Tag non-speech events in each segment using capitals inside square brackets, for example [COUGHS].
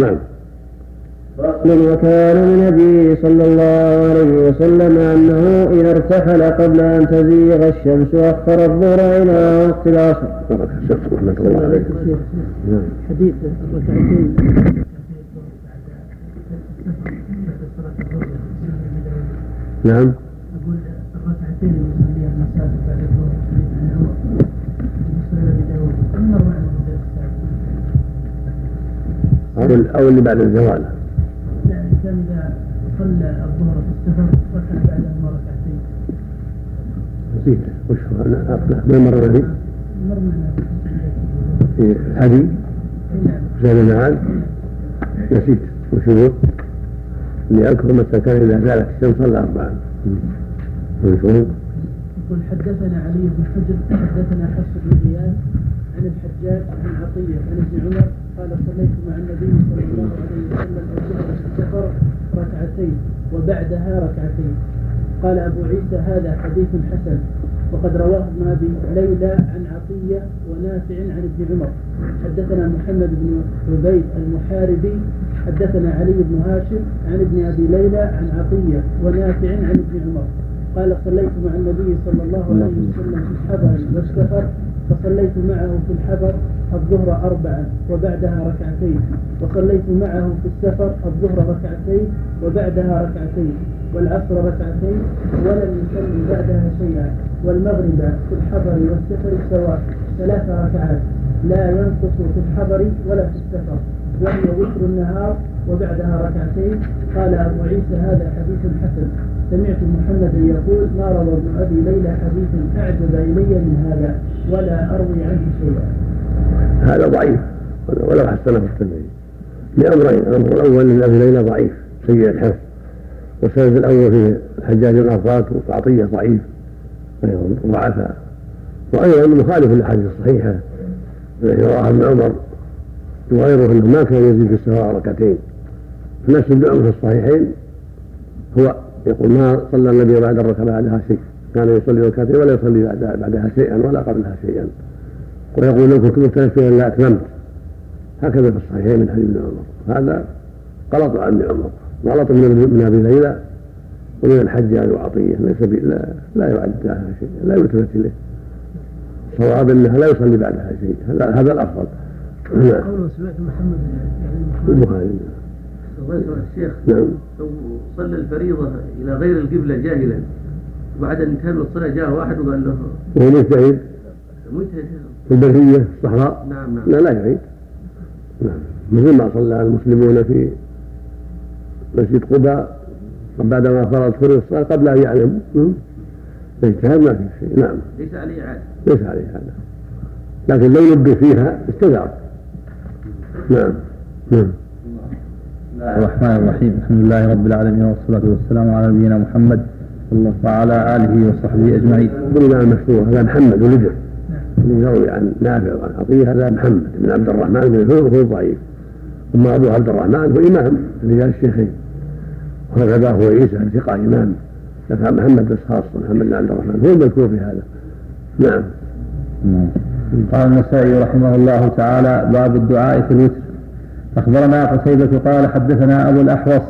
نعم من وكان من النبي صلى الله عليه وسلم أنه إذا ارتحل قبل أن تزيغ الشمس أخر الظهر إلى وقت العصر. بارك الشمس رحمة الله عليك. نعم. حديث الركعتين نعم. أقول الركعتين اللي يصليها المسافر بعد الظهر عن عمر بالنسبة لأبي داود كم مر معنا أو أو اللي بعد الزوال. الإنسان إذا صلى الظهر في السفر ركع بعدهما ركعتين. نسيت وش هو أنا ما مر معي مر معنا في نعم زاد المعاد نسيت وش هو؟ اللي أذكر متى كان إذا زالت الشمس صلى أربعا. يقول حدثنا علي بن حجر حدثنا حفص بن غياث عن الحجاج عن عطية عن ابن عمر قال صليت مع النبي صلى الله عليه وسلم الظهر في السفر ركعتين وبعدها ركعتين. قال أبو عيسى هذا حديث حسن وقد رواه ابن أبي ليلى عن عطية ونافع عن ابن عمر. حدثنا محمد بن عبيد المحاربي حدثنا علي بن هاشم عن ابن أبي ليلى عن عطية ونافع عن ابن عمر. قال صليت مع النبي صلى الله عليه وسلم في الحضر والسفر فصليت معه في الحضر الظهر أربعا وبعدها ركعتين. وصليت معه في السفر الظهر ركعتين وبعدها ركعتين. والعصر ركعتين ولم يصلي بعدها شيئا. والمغرب في الحضر والسفر سواء ثلاث ركعات. لا ينقص في الحضر ولا في السفر. وهي وتر النهار وبعدها ركعتين. قال أبو عيسى هذا حديث حسن. سمعت محمدا يقول ما روى ابن أبي ليلى حديثا أعجب إلي من هذا ولا أروي عنه شيئا. هذا ضعيف. ولو حسنه الترمذي لأمرين الأمر الأول أن أبي ليلى ضعيف سيء الحفظ. والسند الأول فيه الحجاج بن عفات وعطية ضعيف ضعفاء وأيضا مخالف للأحاديث الصحيحة. التي رواها ابن عمر وغيره أنه ما كان يزيد في السفر ركعتين. نفس عمر في الصحيحين هو يقول ما صلى النبي بعد الركعة بعدها شيء. كان يصلي ركعتين ولا يصلي بعدها, شيئا ولا قبلها شيئا. ويقول لو كنت مختلفا لا أتممت. هكذا في الصحيحين من حديث ابن عمر. هذا غلط عن ابن عمر. غلط من أبي ليلى ومن الحجاج وعطيه ليس لا لا يعد شيء. لا يلتفت إليه. صواب انها لا يصلي بعدها شيء. هذا الأفضل. قوله سمعت محمد يعني البخاري الشيخ نعم. لو صلى الفريضة إلى غير القبلة جاهلا وبعد انتهى من الصلاة جاء واحد وقال له وهو مجتهد مجتهد في البرية الصحراء؟ نعم نعم. لا لا يعيد. نعم. مثل ما صلى المسلمون في مسجد قباء بعدما فرض فرض الصلاة قبل أن يعلم اجتهاد ما في شيء. نعم. ليس عليه إعادة. ليس عليه هذا لكن لو نبه فيها استدار نعم. نعم. الله الرحمن الرحيم. الحمد لله رب العالمين والصلاة والسلام على نبينا محمد وعلى آله وصحبه أجمعين. ضمن المشهور هذا محمد ولده. اللي يروي عن نافع وعن عطية هذا محمد بن عبد الرحمن بن هو هو ضعيف. أما أبو عبد الرحمن هو إمام رجال الشيخين. وهذا هو عيسى ثقة إمام. لكن محمد بس خاصة محمد بن عبد الرحمن هو المذكور في هذا. نعم. نعم. قال النسائي رحمه الله تعالى باب الدعاء في الوتر. أخبرنا قتيبة قال حدثنا أبو الأحوص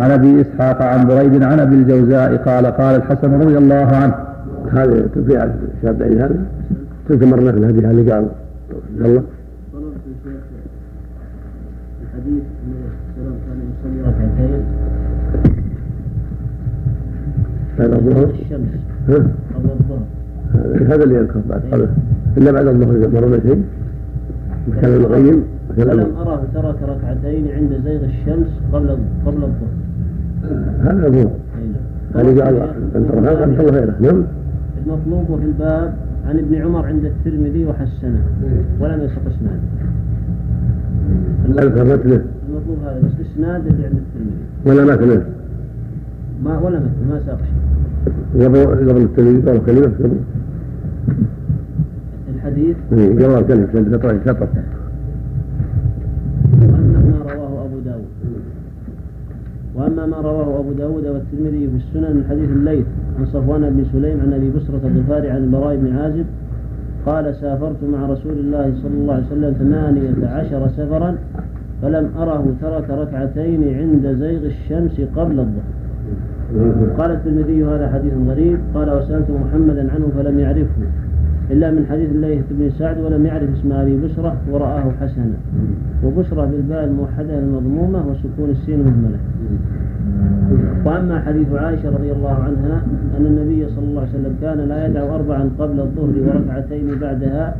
عن أبي إسحاق عن بريد عن أبي الجوزاء قال قال الحسن رضي الله عنه. هذا في شاب هذا تلك مرة في الهدي هذه قال. الله طلبت شيخ الحديث كان يصلي ركعتين هذا الظهر الشمس. ها؟ قبل الظهر. هذا هذا اللي يذكر بعد قبل. إلا بعد الظهر مرتين. كان ابن القيم ولم اراه ترك ركعتين عند زيغ الشمس قبل قبل الظهر. هذا الظهر أي نعم. قال ان تركها قد صلى غيره نعم. المطلوب وفي الباب عن ابن عمر عند الترمذي وحسنه. ولم يسق إسناده. المطلوب هذا بس اسناد اللي عند الترمذي. ولا متنه ما ولا مثل ما ساق شيء. قبل قبل التلميذ قال كلمة الحديث قبل كلمة شطر شطر. وأما ما رواه أبو داود. وأما ما رواه أبو داود والترمذي في السنن من حديث الليث عن صفوان بن سليم عن أبي بسرة الغفاري عن البراء بن عازب قال سافرت مع رسول الله صلى الله عليه وسلم ثمانية عشر سفرا فلم أره ترك ركعتين عند زيغ الشمس قبل الظهر. قال الترمذي هذا حديث غريب. قال وسألت محمدا عنه فلم يعرفه. إلا من حديث الليث بن سعد ولم يعرف اسم أبي بشرة ورآه حسنا. وبشرة بالباء الموحدة المضمومة وسكون السين المهملة وأما حديث عائشة رضي الله عنها أن النبي صلى الله عليه وسلم كان لا يدع أربعا قبل الظهر وركعتين بعدها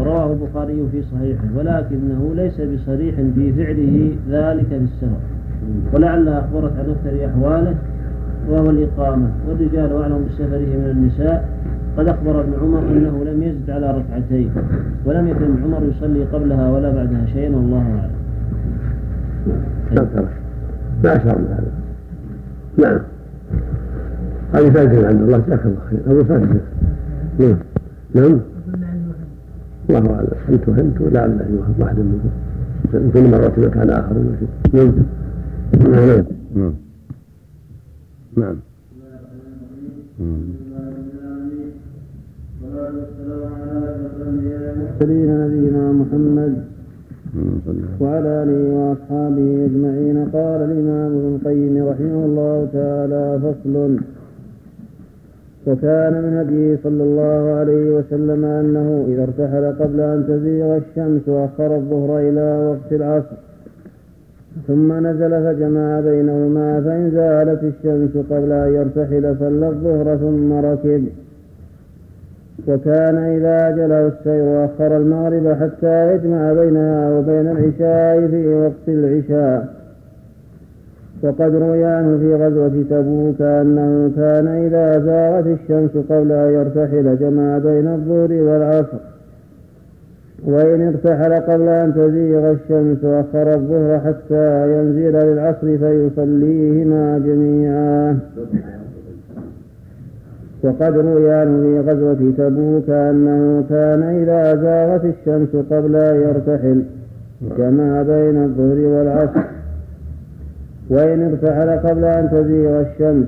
رواه البخاري في صحيحه ولكنه ليس بصريح في فعله ذلك في السفر ولعلها أخبرت عن أكثر أحواله وهو الإقامة. والرجال أعلم بسفره من النساء. قد أخبر ابن عمر أنه لم يزد على ركعتين ولم يكن ابن عمر يصلي قبلها ولا بعدها شيئا والله أعلم. ما أشار من هذا. نعم. هذه فائدة عند الله جزاك الله خير. أبو فائدة نعم. نعم. الله أعلم. أن فهمت لعله يوهم واحد منكم. يمكن مرات مكان آخر. نعم. نعم. نعم. نعم. المرسلين نبينا محمد وعلى آله وأصحابه أجمعين. قال الإمام ابن القيم رحمه الله تعالى فصل وكان من هديه صلى الله عليه وسلم أنه إذا ارتحل قبل أن تزيغ الشمس أخر الظهر إلى وقت العصر ثم نزل فجمع بينهما فإن زالت الشمس قبل أن يرتحل صلى الظهر ثم ركب. وكان إذا أجله السير أخر المغرب حتى يجمع بينها وبين العشاء في وقت العشاء. وقد روي عنه في غزوة تبوك أنه كان إذا زاغت الشمس قبل أن يرتحل جمع بين الظهر والعصر. وإن ارتحل قبل أن تزيغ الشمس أخر الظهر حتى ينزل للعصر فيصليهما جميعا. وقد روي عنه في غزوة تبوك أنه كان إذا زاغت الشمس قبل أن يرتحل جمع بين الظهر والعصر. وإن ارتحل قبل أن تزيغ الشمس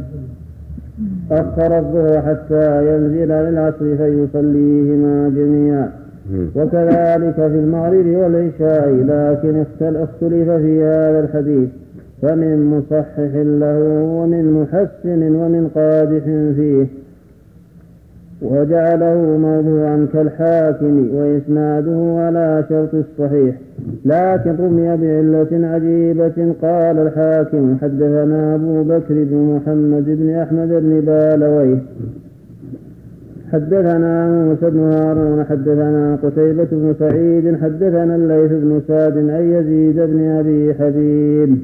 أخر الظهر حتى ينزل للعصر فيصليهما جميعا. وكذلك في المغرب والعشاء لكن اختلف في هذا الحديث. فمن مصحح له ومن محسن ومن قادح فيه. وجعله موضوعا كالحاكم وإسناده على شرط الصحيح. لكن رمي بعلة عجيبة قال الحاكم حدثنا أبو بكر بن محمد بن أحمد بن بالويه. حدثنا موسى بن هارون حدثنا قتيبة بن سعيد حدثنا الليث بن سعد عن يزيد بن أبي حبيب.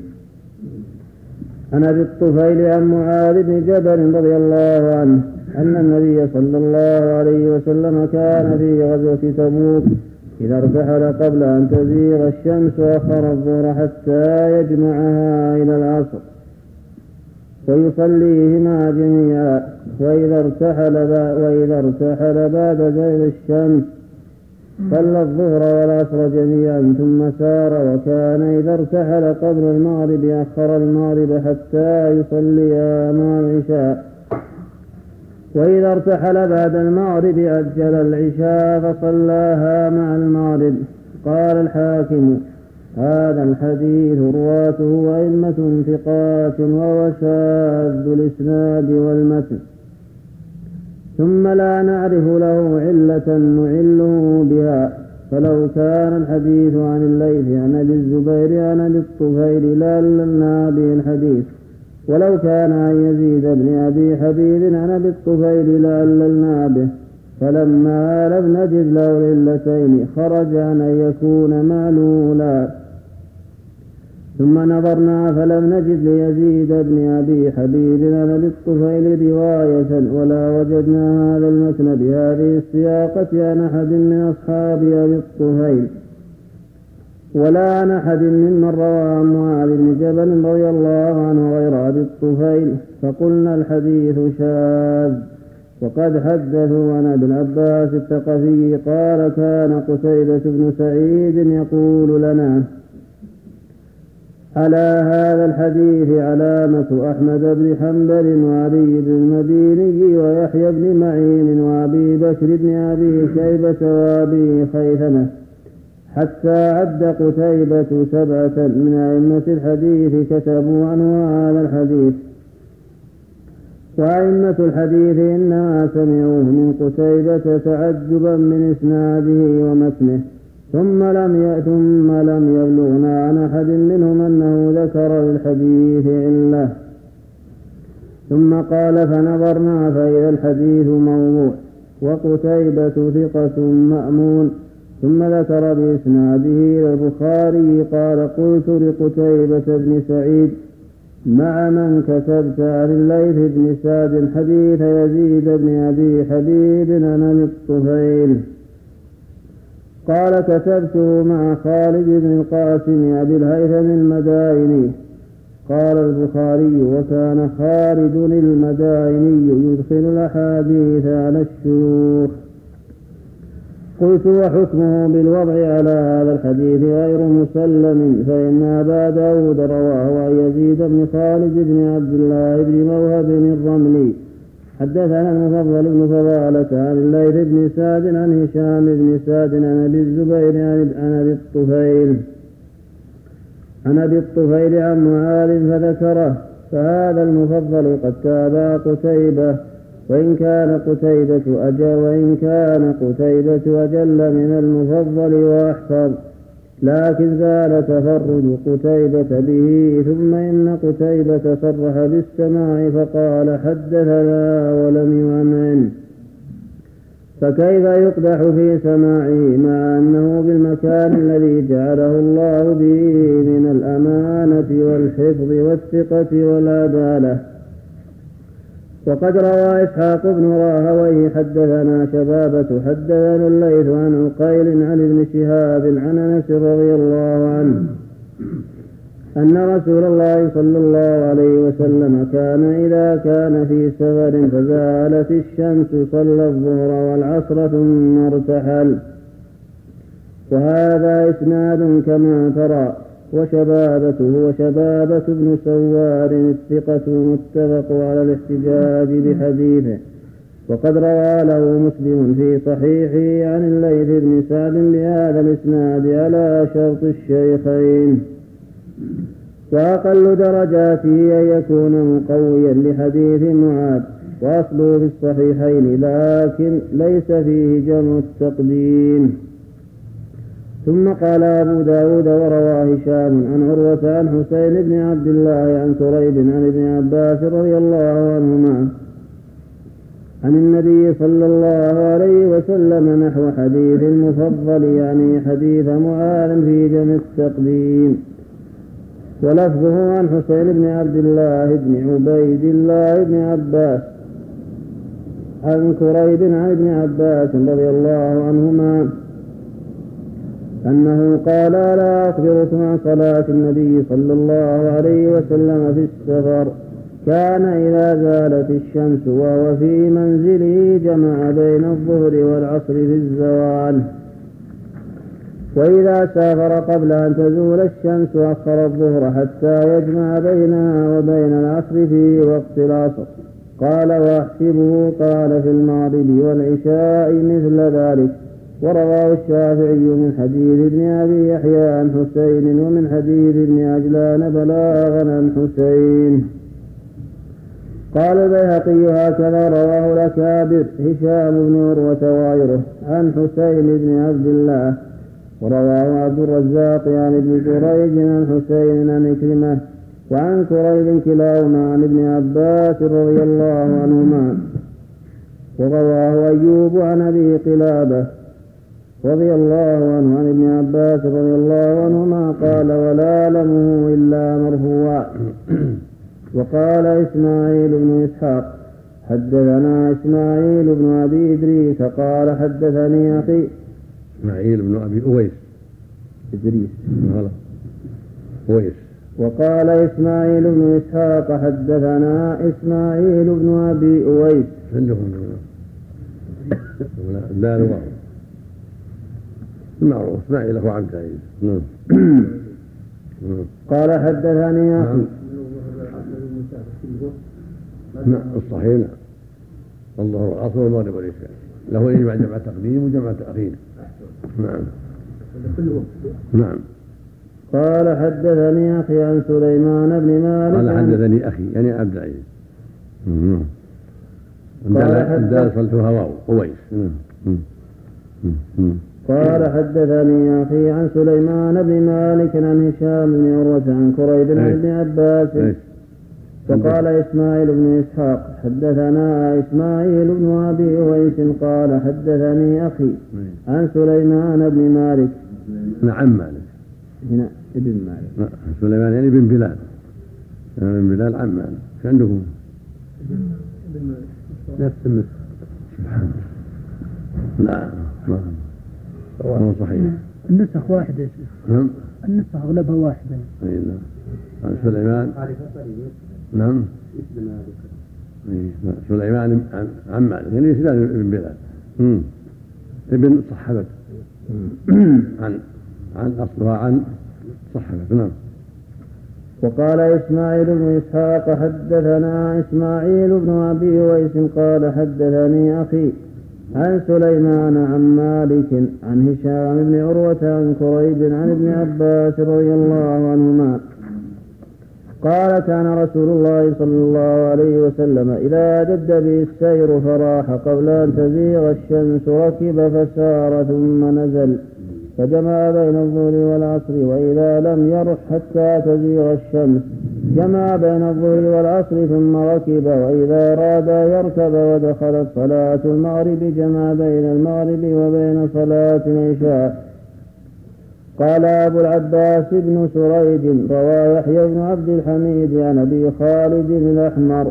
عن أبي الطفيل عن معاذ بن جبل رضي الله عنه أن النبي صلى الله عليه وسلم كان في غزوة تبوك إذا ارتحل قبل أن تزيغ الشمس أخر الظهر حتى يجمعها إلى العصر. ويصليهما جميعا وإذا ارتحل وإذا ارتحل بعد زيغ الشمس صلى الظهر والعصر جميعا ثم سار وكان إذا ارتحل قبل المغرب أخر المغرب حتى يصليا مع العشاء. وإذا ارتحل بعد المغرب أجل العشاء فصلاها مع المغرب. قال الحاكم هذا الحديث رواته أئمة ثقات وهو شاذ الإسناد والمتن. ثم لا نعرف له علة نعله بها فلو كان الحديث عن الليث عن أبي الزبير عن أبي الطفيل لعلنا به الحديث. ولو كان عن يزيد بن أبي حبيب عن أبي الطفيل لعللنا به. فلما لم نجد له العلتين خرج أن يكون معلولا ثم نظرنا فلم نجد ليزيد بن أبي حبيب عن أبي الطفيل رواية ولا وجدنا هذا المتن بهذه السياقة عن أحد من أصحاب أبي الطفيل. ولا عن أحد ممن روى عن معاذ بن جبل رضي الله عنه غير أبي الطفيل فقلنا الحديث شاذ. وقد حدثوا عن ابن عباس الثقفي قال كان قتيبة بن سعيد يقول لنا على هذا الحديث علامة أحمد بن حنبل وعلي بن المديني ويحيى بن معين وأبي بكر بن أبي شيبة وأبي خيثمة. حتى عد قتيبة سبعة من أئمة الحديث كتبوا عنه هذا الحديث. وأئمة الحديث إنما سمعوه من قتيبة تعجبا من إسناده ومتنه ثم لم ثم لم يبلغنا عن أحد منهم أنه ذكر للحديث علة ثم قال فنظرنا فإذا الحديث موضوع وقتيبة ثقة مأمون ثم ذكر بإسناده إلى البخاري قال قلت لقتيبة بن سعيد مع من كتبت عن الليث بن سعد حديث يزيد بن أبي حبيب عن الطفيل قال كتبته مع خالد بن القاسم أبي الهيثم المدائني. قال البخاري وكان خالد المدائني يدخل الأحاديث على الشيوخ. قلت وحكمه بالوضع على هذا الحديث غير مسلم فإن أبا داود رواه عن يزيد بن خالد بن عبد الله بن موهب الرملي حدثنا المفضل بن فضالة عن الليث بن سعد عن هشام بن سعد عن أبي الزبير عن أبي الطفيل. عن أبي الطفيل عن معاذ فذكره فهذا المفضل قد تابع قتيبة. وإن كان قتيبة أجل وإن كان قتيبة أجل من المفضل وأحفظ لكن زال تفرد قتيبة به ثم إن قتيبة صرح بالسماع فقال حدثنا ولم يعنعن فكيف يقدح في سماعه؟ مع أنه بالمكان الذي جعله الله به من الأمانة والحفظ والثقة والعدالة. وقد روى إسحاق بن راهويه حدثنا شبابة حدثنا الليث عن عقيل عن ابن شهاب عن أنس رضي الله عنه أن رسول الله صلى الله عليه وسلم كان إذا كان في سفر فزالت الشمس صلى الظهر والعصر ثم ارتحل. وهذا إسناد كما ترى. وشبابته وشبابة بن سوار الثقة متفق على الاحتجاج بحديثه. وقد روى له مسلم في صحيحه عن الليث بن سعد بهذا الإسناد على شرط الشيخين. وأقل درجاته أن يكون مقويا لحديث معاذ وأصله في الصحيحين لكن ليس فيه جمع التقديم. ثم قال أبو داود وروى هشام عن عروة عن حسين بن عبد الله عن كريب عن ابن عباس رضي الله عنهما عن النبي صلى الله عليه وسلم نحو حديث المفضل يعني حديث معاذ في جمع التقديم. ولفظه عن حسين بن عبد الله بن عبيد الله بن عباس عن كريب عن ابن عباس رضي الله عنهما أنه قال لا أخبركم عن صلاة النبي صلى الله عليه وسلم في السفر. كان إذا زالت الشمس وهو في منزله جمع بين الظهر والعصر في الزوال. وإذا سافر قبل أن تزول الشمس أخر الظهر حتى يجمع بينها وبين العصر في وقت العصر. قال وأحسبه قال في المغرب والعشاء مثل ذلك. ورواه الشافعي من حديث ابن أبي يحيى عن حسين ومن حديث ابن عجلان بلاغا عن حسين. قال البيهقي هكذا رواه الأكابر هشام بن عروة وغيره عن حسين بن عبد الله. ورواه عبد الرزاق عن ابن جريج عن حسين عن إكرمة وعن كريب كلاهما عن ابن عباس رضي الله عنهما. ورواه أيوب عن أبي قلابة رضي الله عنه عن ابن عباس رضي الله عنهما قال ولا لمه إلا مرفوعا [CLEARS THROAT] وقال إسماعيل بن إسحاق حدثنا إسماعيل بن أبي إدريس قال حدثني أخي إسماعيل بن أبي أويس. إدريس. غلط. أويس. وقال إسماعيل بن إسحاق حدثنا إسماعيل بن أبي أويس. عندهم. لا لا معروف اسماعيل له عبد العزيز. نعم. [COUGHS] قال حدثني أخي. نعم. الصحيح نعم. الظهر والعصر والمغرب والعشاء له يجمع جمع تقديم وجمع تأخير. نعم. نعم. قال حدثني أخي عن سليمان بن مالك قال عن- حدثني أخي يعني عبد العزيز. مم. قال الدال حدث- صلتها واو قويس. مم. قال حدثني أخي عن سليمان بن مالك عن هشام بن عروة عن كريب عن إيه. ابن عباس. إيش؟ وقال إسماعيل بن إسحاق حدثنا إسماعيل بن أبي أويس قال حدثني أخي عن سليمان بن مالك. نعم مالك. هنا ابن مالك. نعم. سليمان يعني بن بلال. يعني بن بلال عم مالك. إيش عندكم؟ نفس النسخ سبحان الله. لا ما هو صحيح. النسخ واحدة يا شيخ. نعم. النسخ أغلبها واحدة اي نعم. عن سليمان. نعم. إيه، نعم. سليمان عن مالك. يعني سليمان بن بلال. ابن صحبة [COUGHS] عن عن اصلها عن صحبة نعم. وقال إسماعيل بن إسحاق حدثنا إسماعيل بن أبي ويس قال حدثني أخي عن سليمان عن مالك عن هشام بن عروة عن كريب عن ابن عباس رضي الله عنهما قال كان رسول الله صلى الله عليه وسلم إذا جد به السير فراح قبل أن تزيغ الشمس ركب فسار ثم نزل فجمع بين الظهر والعصر وإذا لم يرح حتى تزيغ الشمس جمع بين الظهر والعصر ثم ركب وإذا أراد يركب ودخلت صلاة المغرب جمع بين المغرب وبين صلاة العشاء. قال أبو العباس بن سريج روى يحيى بن عبد الحميد عن أبي خالد الأحمر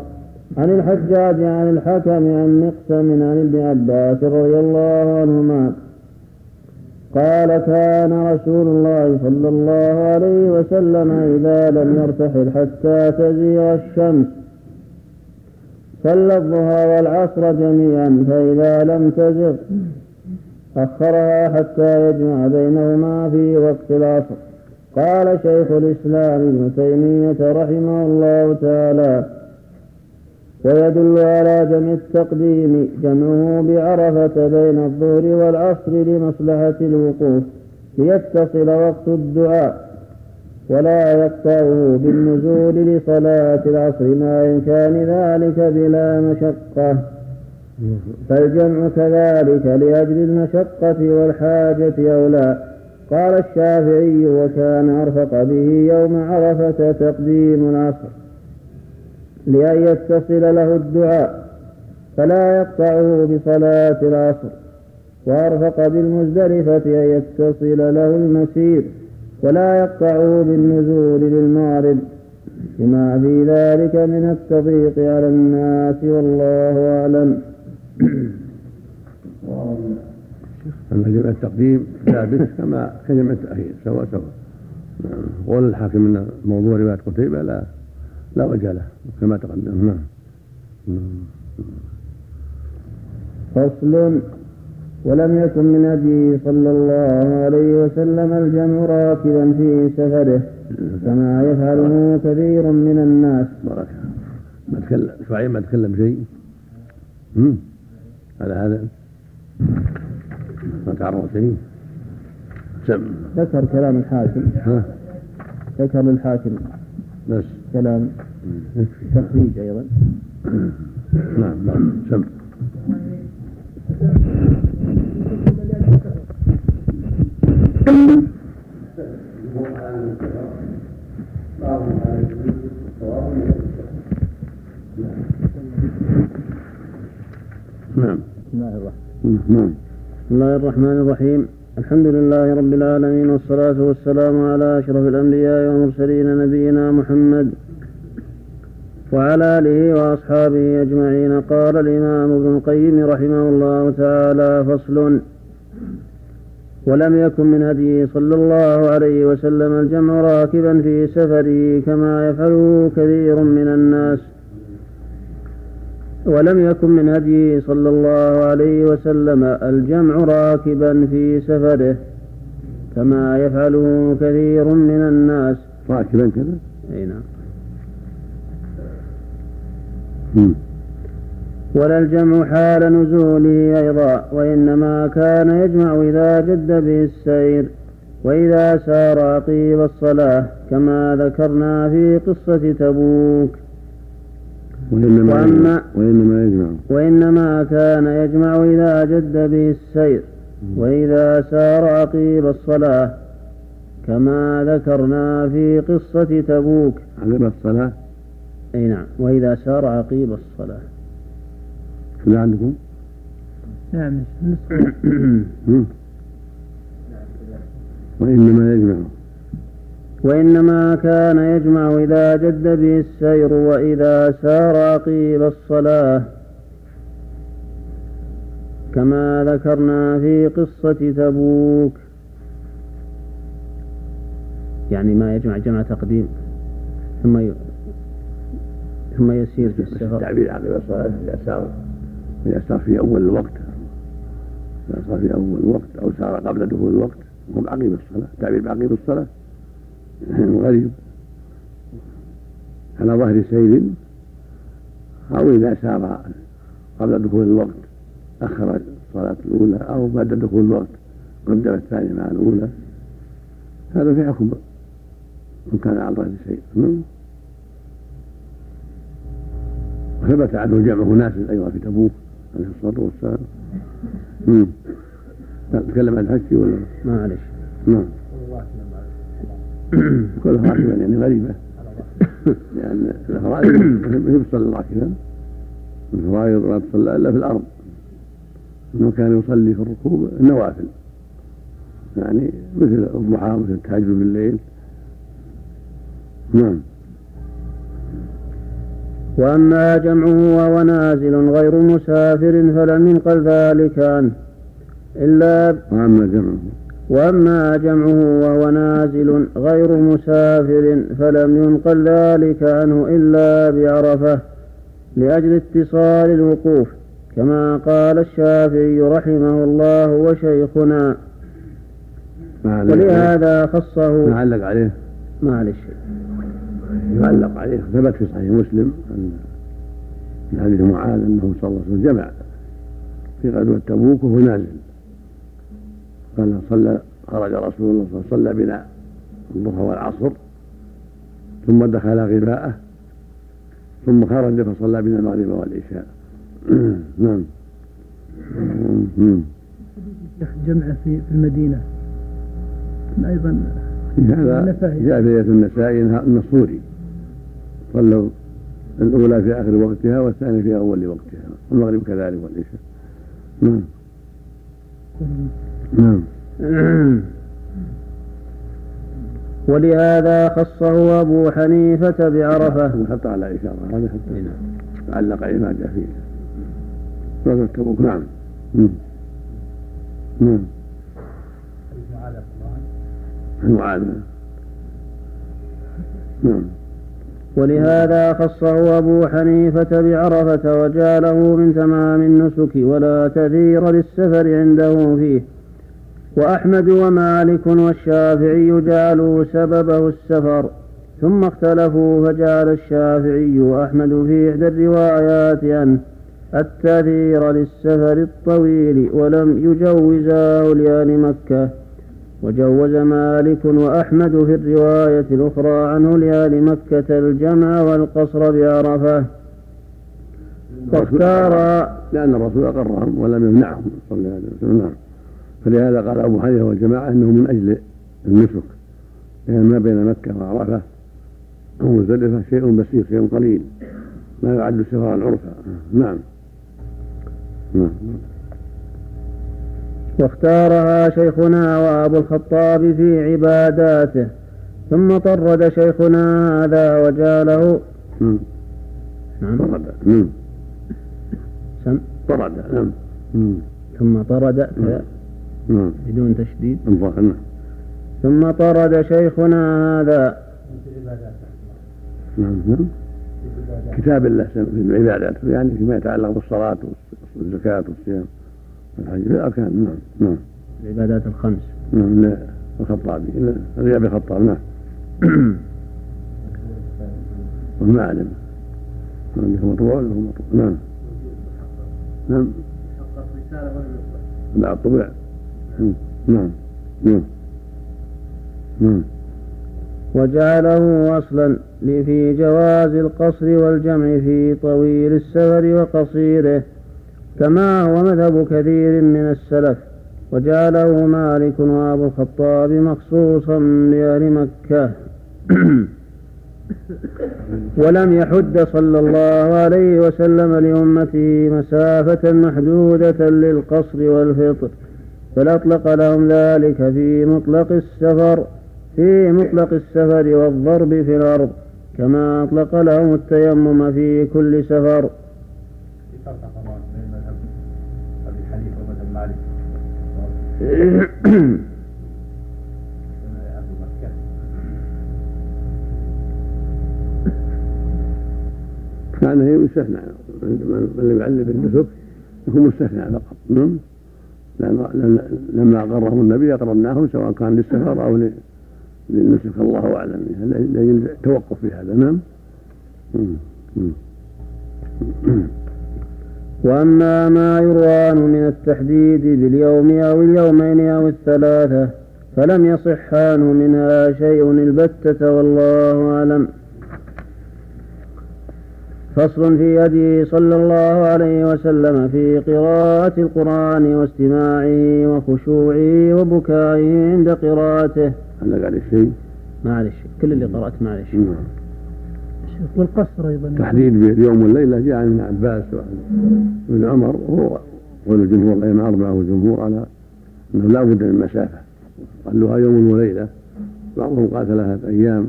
عن الحجاج عن الحكم عن مقسم عن ابن عباس رضي الله عنهما. قال كان رسول الله صلى الله عليه وسلم إذا لم يرتحل حتى تزيغ الشمس صلى الظهر والعصر جميعا فإذا لم تزغ أخرها حتى يجمع بينهما في وقت العصر. قال شيخ الإسلام ابن تيمية رحمه الله تعالى ويدل على جمع التقديم جمعه بعرفة بين الظهر والعصر لمصلحة الوقوف ليتصل وقت الدعاء ولا يقطعه بالنزول لصلاة العصر مع إمكان ذلك بلا مشقة. فالجمع كذلك لأجل المشقة والحاجة أولى قال الشافعي وكان أرفق به يوم عرفة تقديم العصر. لأن يتصل له الدعاء فلا يقطعه بصلاة العصر. وأرفق بالمزدلفة أن يتصل له المسير ولا يقطعه بالنزول للمغرب لما في ذلك من التضييق على الناس والله أعلم. أما جمع التقديم ثابت كما كجمع التأخير سواء سواء. نعم. قول الحاكم من موضوع رواية قتيبة لا. لا وجه له. كما تقدم نعم. نعم. فصل. ولم يكن من هديه صلى الله عليه وسلم الجمع راكبا في سفره كما يفعله كثير من الناس. بارك ما تكلم شعيب ما تكلم شيء؟ على هذا؟ ما تعرض شيء؟ سم. ذكر كلام الحاكم. ذكر للحاكم. بس. كلام. تخريج أيضا. نعم نعم. سم. نعم. بسم الله الرحمن. نعم. بسم الله الرحمن الرحيم. الحمد لله رب العالمين والصلاة والسلام على أشرف الأنبياء والمرسلين نبينا محمد وعلى آله وأصحابه أجمعين. قال الإمام ابن القيم رحمه الله تعالى فصل ولم يكن من هديه صلى الله عليه وسلم الجمع راكبا في سفره كما يفعله كثير من الناس. ولم يكن من هديه صلى الله عليه وسلم الجمع راكبا في سفره كما يفعله كثير من الناس. راكبا كذا؟ أي نعم. ولا الجمع حال نزوله أيضا وإنما كان يجمع إذا جد به السير وإذا سار عقيب الصلاة كما ذكرنا في قصة تبوك. وإنما وأما وإنما يجمع. وإنما كان يجمع إذا جد به السير وإذا سار عقيب الصلاة كما ذكرنا في قصة تبوك. عقب الصلاة؟ أي نعم وإذا سار عقيب الصلاة. شو عندكم؟ نعم. [COUGHS] وإنما يجمع. وإنما كان يجمع إذا جد به السير وإذا سار عقيب الصلاة. كما ذكرنا في قصة تبوك. يعني ما يجمع جمع تقديم ثم ي... ثم يسير في السفر التعبير عقب الصلاة إذا سار إذا سار في أول الوقت. إذا سار في أول الوقت أو سار قبل دخول الوقت هو بعقيب الصلاة. التعبير بعقيب الصلاة. غريب. على ظهر سير أو إذا سار قبل دخول الوقت أخر الصلاة الأولى أو بعد دخول الوقت قدم الثانية مع الأولى. هذا في حكم من كان على ظهر سير نعم. وثبت عنه جمع ناس أيضا في تبوك عليه الصلاة والسلام. تتكلم عن الحج ولا؟ معلش. نعم. [CLEARS THROAT] كلها راكبا يعني غريبة. لأن [LAUGHS] الفرائض ما يصلي راكبا الفرائض لا تصلى إلا في الأرض. إنه كان يصلي في الركوب النوافل. يعني مثل الضحى مثل التهجد بالليل. نعم. وأما جمعه وهو نازل غير مسافر فلم ينقل ذلك عنه إلا وأما جمعه. وأما جمعه وهو نازل غير مسافر فلم ينقل ذلك عنه إلا بعرفة لأجل اتصال الوقوف كما قال الشافعي رحمه الله وشيخنا. علق ولهذا خصه ما علق عليه؟ معلش يعلق عليه. ثبت في صحيح مسلم أن من حديث معاذ أنه صلى الله عليه وسلم جمع في غزوة تبوك وهو نازل. قال صلى خرج رسول الله صلى الله عليه وسلم صلى بنا الظهر والعصر ثم دخل غباءه ثم خرج فصلى بنا المغرب والعشاء. [CLEARS THROAT] نعم. جمعة في المدينة. أيضا هذا. جاء في النسائي النصوري صلوا الأولى في آخر وقتها والثانية في أول وقتها والمغرب كذلك والعشاء. نعم. نعم. [CLEARS THROAT] ولهذا خصه أبو حنيفة بعرفة. حتى على إشارة هذا حتى نعم. تعلق عليه ما جاء فيه. غزوة تبوك نعم. نعم. معاذ نعم. ولهذا خصه أبو حنيفة بعرفة وجعله من تمام النسك ولا تثير للسفر عنده فيه. وأحمد ومالك والشافعي جعلوا سببه السفر ثم اختلفوا فجعل الشافعي وأحمد في إحدى الروايات عنه التأثير للسفر الطويل ولم يجوزاه لأهل مكة. وجوز مالك وأحمد في الرواية الأخرى عنه لأهل مكة الجمع والقصر بعرفة. واختار لأن الرسول أقرهم ولم يمنعهم صلى الله عليه وسلم. نعم. فلهذا قال أبو حنيفة والجماعة أنه من أجل النسك لأن ما بين مكة وعرفة ومزدلفة شيء بسيط شيء قليل ما يعد سفرا عرفا نعم. نعم. واختارها شيخنا وأبو الخطاب في عباداته ثم طرد شيخنا هذا وجعله نعم. نعم. طرد. نعم. طرد. نعم. ثم طرد. ك- نعم. بدون تشديد. الظاهر نعم. ثم طرد شيخنا هذا. نعم نعم. كتاب الله في العبادات يعني فيما يتعلق بالصلاة والزكاة والصيام والحج في الأركان. نعم نعم. العبادات الخمس. نعم لا الخطابي. لا الرياض الخطاب نعم. ما أعلم عندكم مطبوع ولا هو مطبوع. نعم. نعم. بعد طبع. نعم. نعم. نعم. وجعله أصلا في جواز القصر والجمع في طويل السفر وقصيره كما هو مذهب كثير من السلف. وجعله مالك وأبو الخطاب مخصوصا بأهل مكة. [COUGHS] ولم يحد صلى الله عليه وسلم لأمته مسافة محدودة للقصر والفطر. بل أطلق لهم ذلك في مطلق السفر في مطلق السفر والضرب في الأرض كما أطلق لهم التيمم في كل سفر كان يستثنى من لم يعلم بالنسك يكون مستثنى فقط نعم لما أقرهم النبي أقرناهم سواء كان للسفر أو للنسك الله أعلم التوقف في هذا. نعم. وأما ما يروان من التحديد باليوم أو اليومين أو الثلاثة فلم يصح عنه منها شيء البتة والله أعلم. فصل في هديه صلى الله عليه وسلم في قراءة القرآن واستماعه وخشوعه وبكائه عند قراءته. هذا قال شيء. معلش كل اللي قرأت معلش نعم. والقصر أيضا. تحديد باليوم والليلة جاء عن ابن عباس وابن عمر وهو قول الجمهور الأئمة أربعة والجمهور على أنه لا بد من مسافة. قالوها يوم وليلة. بعضهم قال ثلاثة أيام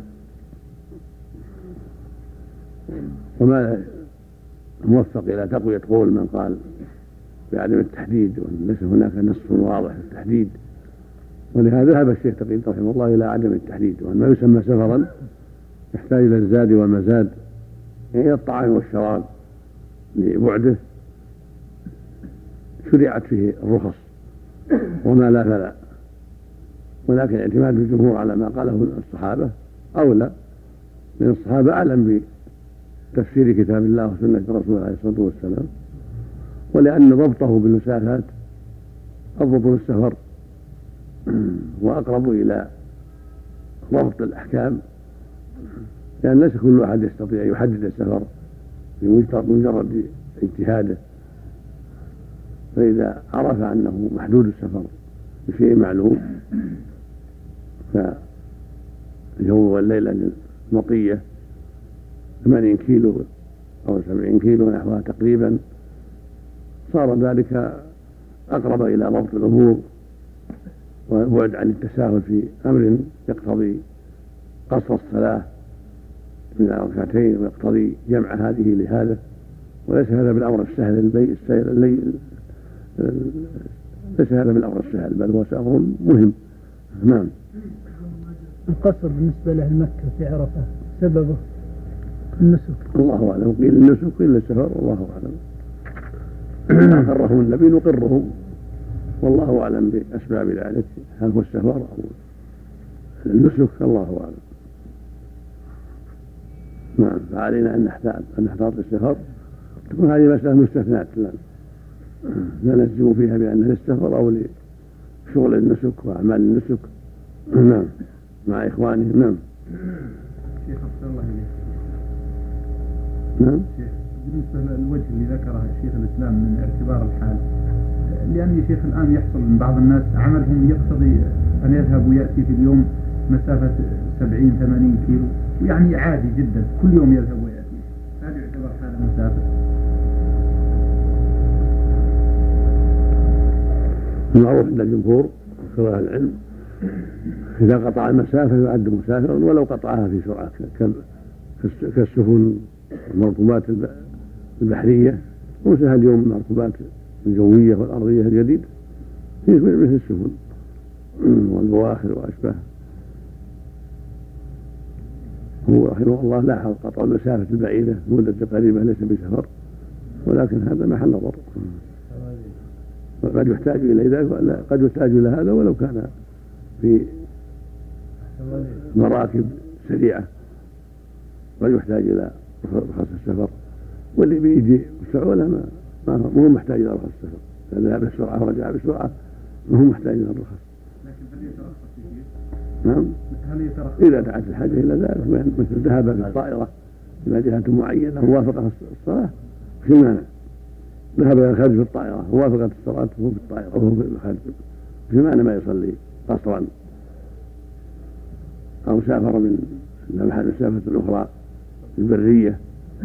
وما موفق إلى تقوية قول من قال بعدم التحديد وليس هناك نص واضح في التحديد. ولهذا ذهب الشيخ تقي رحمه الله إلى عدم التحديد وأن ما يسمى سفرا يحتاج إلى الزاد والمزاد يعني إلى الطعام والشراب لبعده. شرعت فيه الرخص وما لا فلا. ولكن اعتماد الجمهور على ما قاله الصحابة أولى من الصحابة أعلم تفسير كتاب الله وسنة الرسول عليه الصلاة والسلام ولأن ضبطه بالمسافات أضبط للسفر وأقرب إلى ضبط الأحكام لأن ليس كل أحد يستطيع أن يحدد السفر بمجرد اجتهاده. فإذا عرف أنه محدود السفر بشيء معلوم فاليوم والليلة للمطية 80 كيلو أو 70 كيلو نحوها تقريبا. صار ذلك أقرب إلى ضبط الأمور والبعد عن التساهل في أمر يقتضي قصر الصلاة من ركعتين ويقتضي جمع هذه لهذا. وليس هذا بالأمر السهل البيء السهل ليس هذا بالأمر السهل بل هو أمر مهم. نعم. القصر بالنسبة لأهل مكة في عرفة سببه؟ النسك. الله أعلم. قيل النسك قيل السفر والله أعلم. [COUGHS] أقرهم النبي نقرهم. والله أعلم بأسباب ذلك. هل هو السفر أو النسك؟ الله أعلم. نعم فعلينا أن نحتاط أن نحتاط السفر تكون هذه مسألة مستثناة لا لا نلزم فيها بأنها للسفر أو لشغل النسك وأعمال النسك. نعم مع إخوانهم. نعم. شيخ الله إليك. نعم. بالنسبة للوجه اللي ذكره الشيخ الإسلام من اعتبار الحال لأن يا شيخ الآن يحصل من بعض الناس عملهم يقتضي أن يذهب ويأتي في اليوم مسافة 70 80 كيلو ويعني عادي جدا كل يوم يذهب ويأتي. هل يعتبر هذا مسافة؟ المعروف عند الجمهور وكراء العلم؟ إذا قطع المسافة يعد مسافرا ولو قطعها في سرعة كالسفن المركوبات البحرية. ومثل اليوم المركوبات الجوية والأرضية الجديدة مثل السفن. [CLEARS THROAT] والبواخر وأشباه. هو رحمه الله لاحظ قطع المسافة البعيدة. مدة قريبة ليس بسفر. ولكن هذا محل نظر قد يحتاج إلى ذلك قد يحتاج إلى هذا ولو كان في مراكب سريعة. قد يحتاج إلى رخص السفر. واللي بيجي بسهولة ما ما هو محتاج إلى رخص السفر. ذهب بسرعة ورجع بسرعة. ما هو محتاج إلى الرخص. لكن هل يترخص نعم. هل يترخص؟ إذا دعت الحاجة إلى ذلك مثل ذهب في الطائرة إلى جهة معينة ووافقت الصلاة في مانع. ذهب إلى الخارج في الطائرة ووافقت الصلاة وهو في الطائرة وهو في الخارج. في معنى ما يصلي قصرا. أو سافر من مسافة أخرى البرية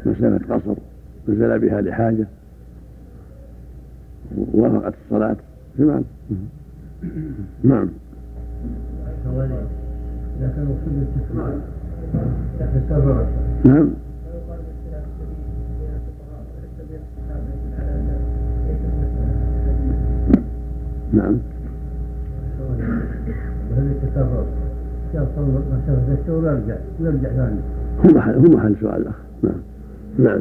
مسافة قصر نزل بها لحاجة. ووافقت الصلاة. في نعم. إذا كان وصول الاستثمار نعم. نعم. وهذا التسرب يصل مسافة ستة ويرجع ويرجع ثاني هو محل هو محل سؤال الأخ نعم. نعم.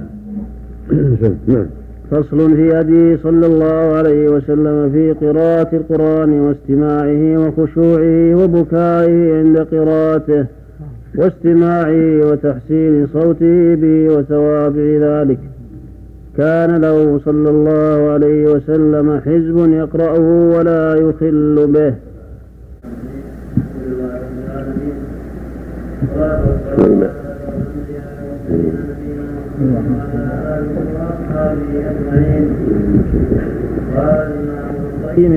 [CLEARS THROAT] نعم. فصل في هدي صلى الله عليه وسلم في قراءة القرآن واستماعه وخشوعه وبكائه عند قراءته واستماعه وتحسين صوته به وتوابع ذلك. كان له صلى الله عليه وسلم حزب يقرأه ولا يخل به. قال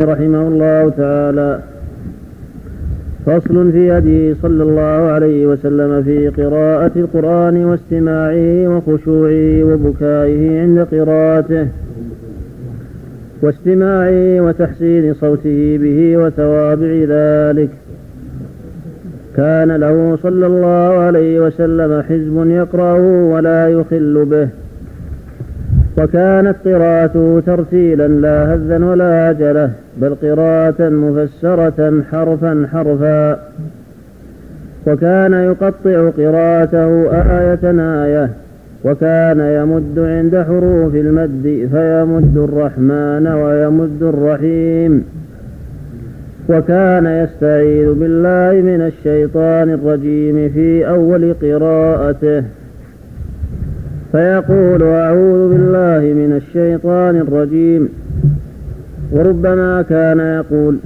رحمه الله تعالى. فصل في هديه صلى الله عليه وسلم في قراءة القرآن واستماعه وخشوعه وبكائه عند قراءته واستماعه وتحسين صوته به وتوابع ذلك. كان له صلى الله عليه وسلم حزب يقرأه ولا يخل به. وكانت قراءته ترتيلا لا هزا ولا عجلة بل قراءة مفسرة حرفا حرفا. وكان يقطع قراءته آية آية. وكان يمد عند حروف المد فيمد الرحمن ويمد الرحيم. وكان يستعيذ بالله من الشيطان الرجيم في أول قراءته. فيقول أعوذ بالله من الشيطان الرجيم. وربما كان يقول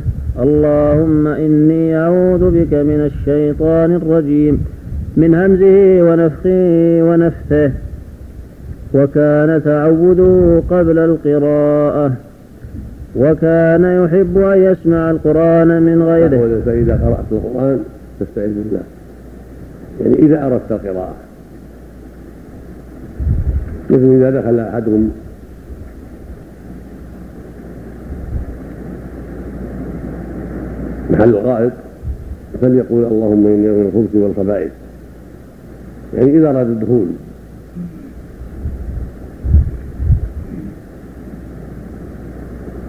اللهم إني أعوذ بك من الشيطان الرجيم من همزه ونفخه ونفثه. وكان تعوده قبل القراءة. وكان يحب أن يسمع القرآن من غيره. فإذا قرأت القرآن تستعيذ بالله. يعني إذا أردت القراءة. مثل إذا دخل أحدهم محل الغائط فليقول اللهم إني من الخبث والخبائث. يعني إذا أراد الدخول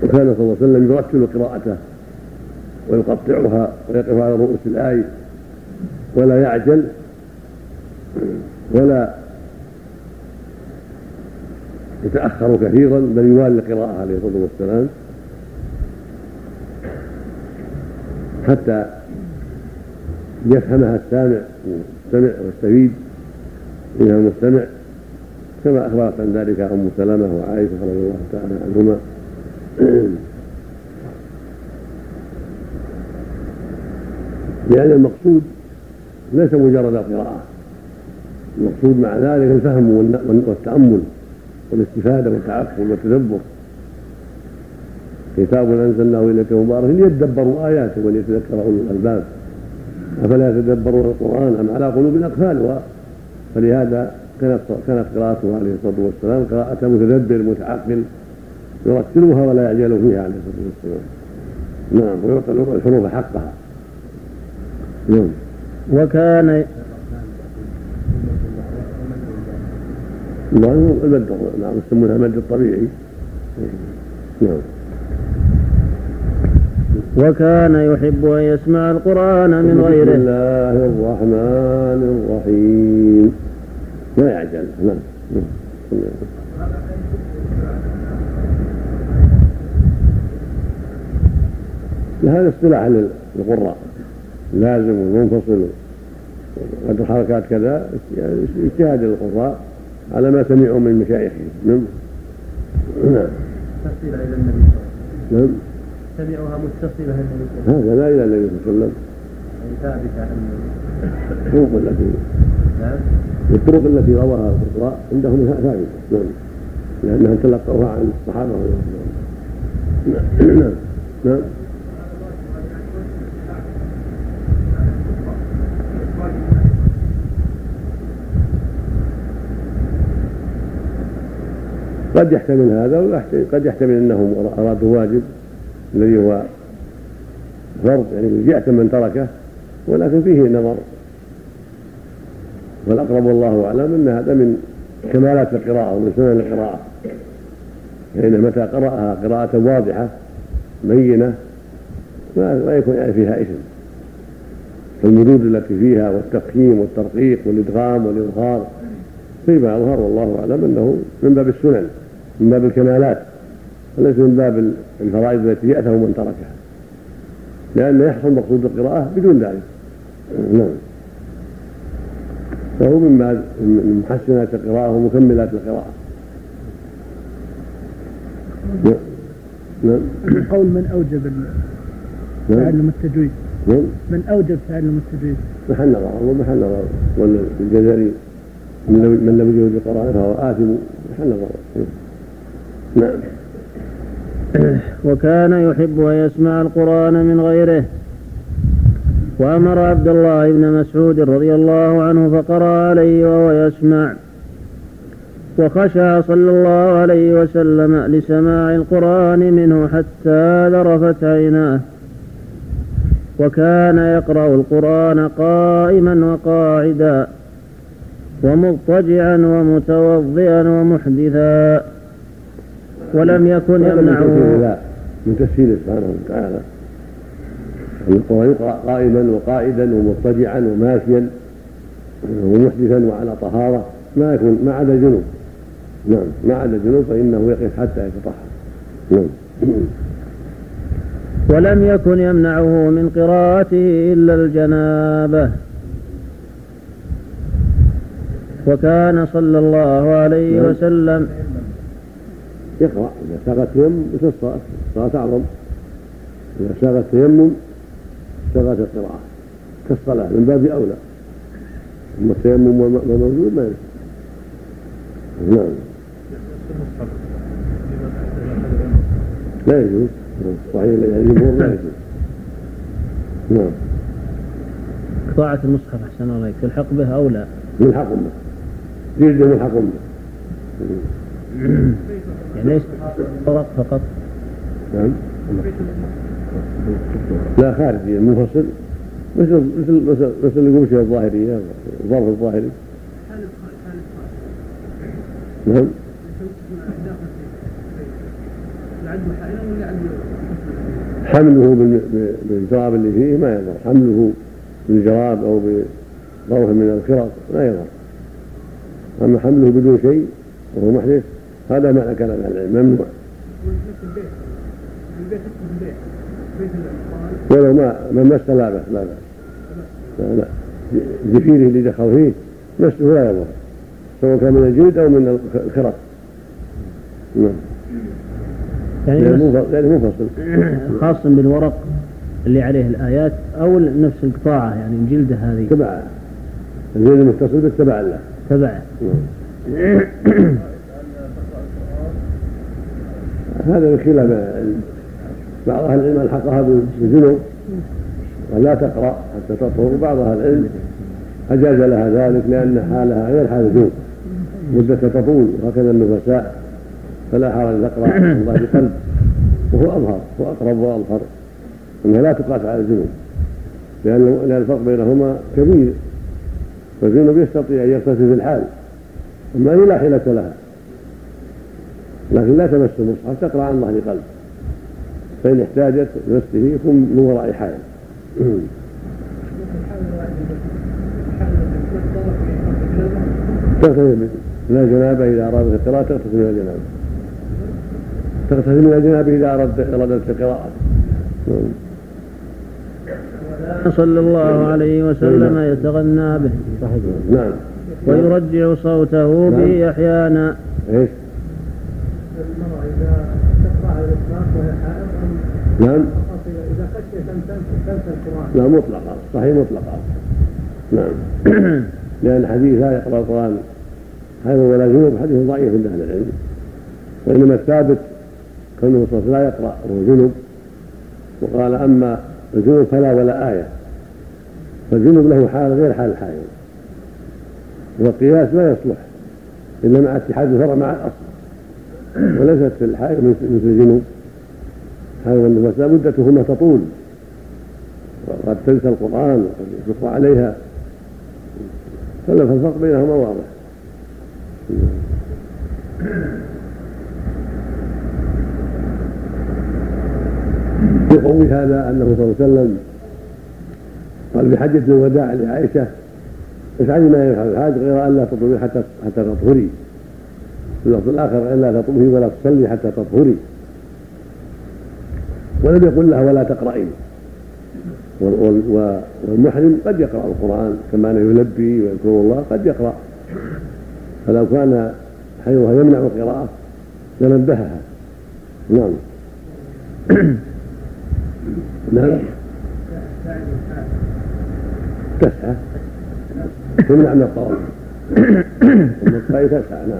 وكان صلى الله عليه وسلم يرتل قراءته ويقطعها ويقف على رؤوس الآية ولا يعجل ولا يتأخر كثيرا بل يوالي القراءة عليه الصلاة والسلام. حتى يفهمها السامع المستمع والمستفيد منها المستمع كما أخبرت عن ذلك أم سلمة وعائشة رضي الله تعالى عنهما. لأن المقصود ليس مجرد القراءة. المقصود مع ذلك الفهم والتأمل والاستفادة والتعقل والتدبر. كتاب أنزلناه إليك مبارك ليدبروا آياته وليتذكر أولو الألباب. أفلا يتدبرون القرآن أم على قلوب أقفالها فلهذا كانت كانت قراءته عليه الصلاة والسلام قراءة متدبر متعقل يرتلها ولا يعجل فيها عليه الصلاة والسلام. نعم ويعطي الحروف حقها. نعم. وكان المد نعم يسمونها المد الطبيعي. نعم. وكان يحب أن يسمع القرآن من غيره. بسم الله الرحمن الرحيم. لا يعجل. نعم. هذا اصطلاح للقراء لازم ومنفصل. قد الحركات كذا اجتهاد للقراء على ما سمعوا من مشايخهم نعم. نعم متصلة إلى النبي صلى الله عليه وسلم. نعم. سمعوها متصلة إلى النبي صلى الله عليه وسلم. هكذا إلى النبي صلى الله عليه وسلم. ثابتة عن الطرق التي نعم. الطرق التي رواها الفقراء عندهم ثابتة. نعم. لأنها تلقوها عن الصحابة رضي الله عنهم. نعم. نعم. قد يحتمل هذا وقد يحتمل انهم ارادوا واجب الذي هو فرض يعني يأتم من تركه ولكن فيه نظر. والأقرب والله أعلم أن هذا من كمالات القراءة ومن سنن القراءة. فإن متى قرأها قراءة واضحة بينة ما يكون يعني فيها إثم. فالمدود التي فيها والتفخيم والترقيق والإدغام والإظهار فيما يظهر والله أعلم أنه من باب السنن. من باب الكمالات وليس من باب الفرائض التي يأثم من تركها. لأن يحصل مقصود القراءة بدون ذلك. نعم. فهو من باب من محسنات القراءة ومكملات القراءة. نعم. نعم. قول من أوجب نعم. تعلم التجويد نعم. من أوجب تعلم التجويد محل نظر. ومحل نظر. والجزري من لم يجوز القراءة فهو آثم. محل نظر. نعم. وكان يحب أن يسمع القرآن من غيره. وأمر عبد الله بن مسعود رضي الله عنه فقرأ عليه وهو يسمع. وخشع صلى الله عليه وسلم لسماع القرآن منه حتى ذرفت عيناه. وكان يقرأ القرآن قائما وقاعدا ومضطجعا ومتوضئا ومحدثا. ولم يكن يمنعه من تسهيله سبحانه وتعالى. القرآن يقرأ قائما وقائدا ومضطجعا وماشيا ومحدثا وعلى طهارة. ما يكون ما عدا الجنوب نعم ما عدا الجنوب فإنه يقف حتى يتطهر. نعم. ولم يكن يمنعه من قراءته إلا الجنابة. وكان صلى الله عليه نعم. وسلم يقرأ إذا ساغ التيمم مثل الصلاة الصلاة أعظم إذا ساغ التيمم ساغت القراءة كالصلاة من باب أولى. أما التيمم موجود ما ينفع نعم. لا يجوز. صحيح الجمهور لا يجوز. نعم. قطاعة المصحف أحسن الله تلحق به أو لا؟ يلحق به. جلد ملحق به. يعني ليس ورق فقط. نعم. لا خارجي منفصل مثل مثل مثل مثل القمشة الظاهرية الظرف الظاهري نعم. حمله بالجراب اللي فيه ما يضر. حمله بالجراب أو بظرف من الخرق لا يضر. أما حمله بدون شيء وهو محدث هذا معنى كلام أهل العلم ممنوع. ولو ما ما مس لا بأس لا بأس لا لا. زفيره اللي دخل فيه مسه لا يضر. سواء كان من الجلد أو من الخرق. نعم. يعني يعني منفصل خاص بالورق اللي عليه الآيات أو نفس القطاعة يعني الجلدة هذه. تبع. الجلد المتصل به تبع له. تبع. نعم. [COUGHS] هذا من خلاف بعض أهل العلم ألحقها بالجنوب ولا تقرأ حتى تطهر وبعض أهل العلم أجاز لها ذلك لأن حالها غير حال الجنوب مدة تطول وهكذا النفساء فلا حرج تقرأ الله بقلب وهو أظهر هو أقرب وأظهر أنها لا تقاس على الجنوب لأن لأن الفرق بينهما كبير فالجنوب يستطيع أن يغتسل في الحال أما هي لا حيله لها. لكن لا تمس المصحف تقرأ عن ظهر قلب فإن احتاجت لنفسه يكون من وراء حائل. تغتسل من الجنابة إذا أرادت القراءة تغتسل من الجنابة. تغتسل من الجنابة إذا أرادت أرادت القراءة. صلى الله عليه وسلم يتغنى به. نعم. ويرجع صوته به نعم. أحيانا إيش؟ المرأة إذا تقرأ على الإطلاق وهي حائض نعم. إذا خشيت تنسى القرآن لا مطلقا صحيح مطلقا نعم. [CLEARS THROAT] لأن حديث لا يقرأ القرآن. هذا ولا جنوب حديث ضعيف عند أهل العلم. وإنما الثابت كونه صلى لا يقرأ وهو جنوب. وقال أما الجنوب فلا ولا آية. فالجنوب له حال غير حال الحائض. والقياس لا يصلح إلا مع اتحاد الفرع مع الأصل. وليست في الحائض مثل الجنوب. حائض النفاس مدتهما تطول. وقد تنسى القرآن وقد يشق عليها. فالفرق بينهما واضح. يقوي هذا أنه صلى الله عليه وسلم قال بحجة الوداع لعائشة افعلي ما يفعل الحاج غير أن لا تطلبي حتى حتى تطهري. في اللفظ الآخر الا تطلبي ولا تصلي حتى تطهري. ولم يقل لها ولا تقرأي. والمحرم قد يقرأ القرآن كما أنه يلبي ويذكر الله قد يقرأ. فلو كان حيضها يمنع القراءة لنبهها. نعم. [COUGHS] نعم. تسعى تمنع من النطفة تسعى [COUGHS]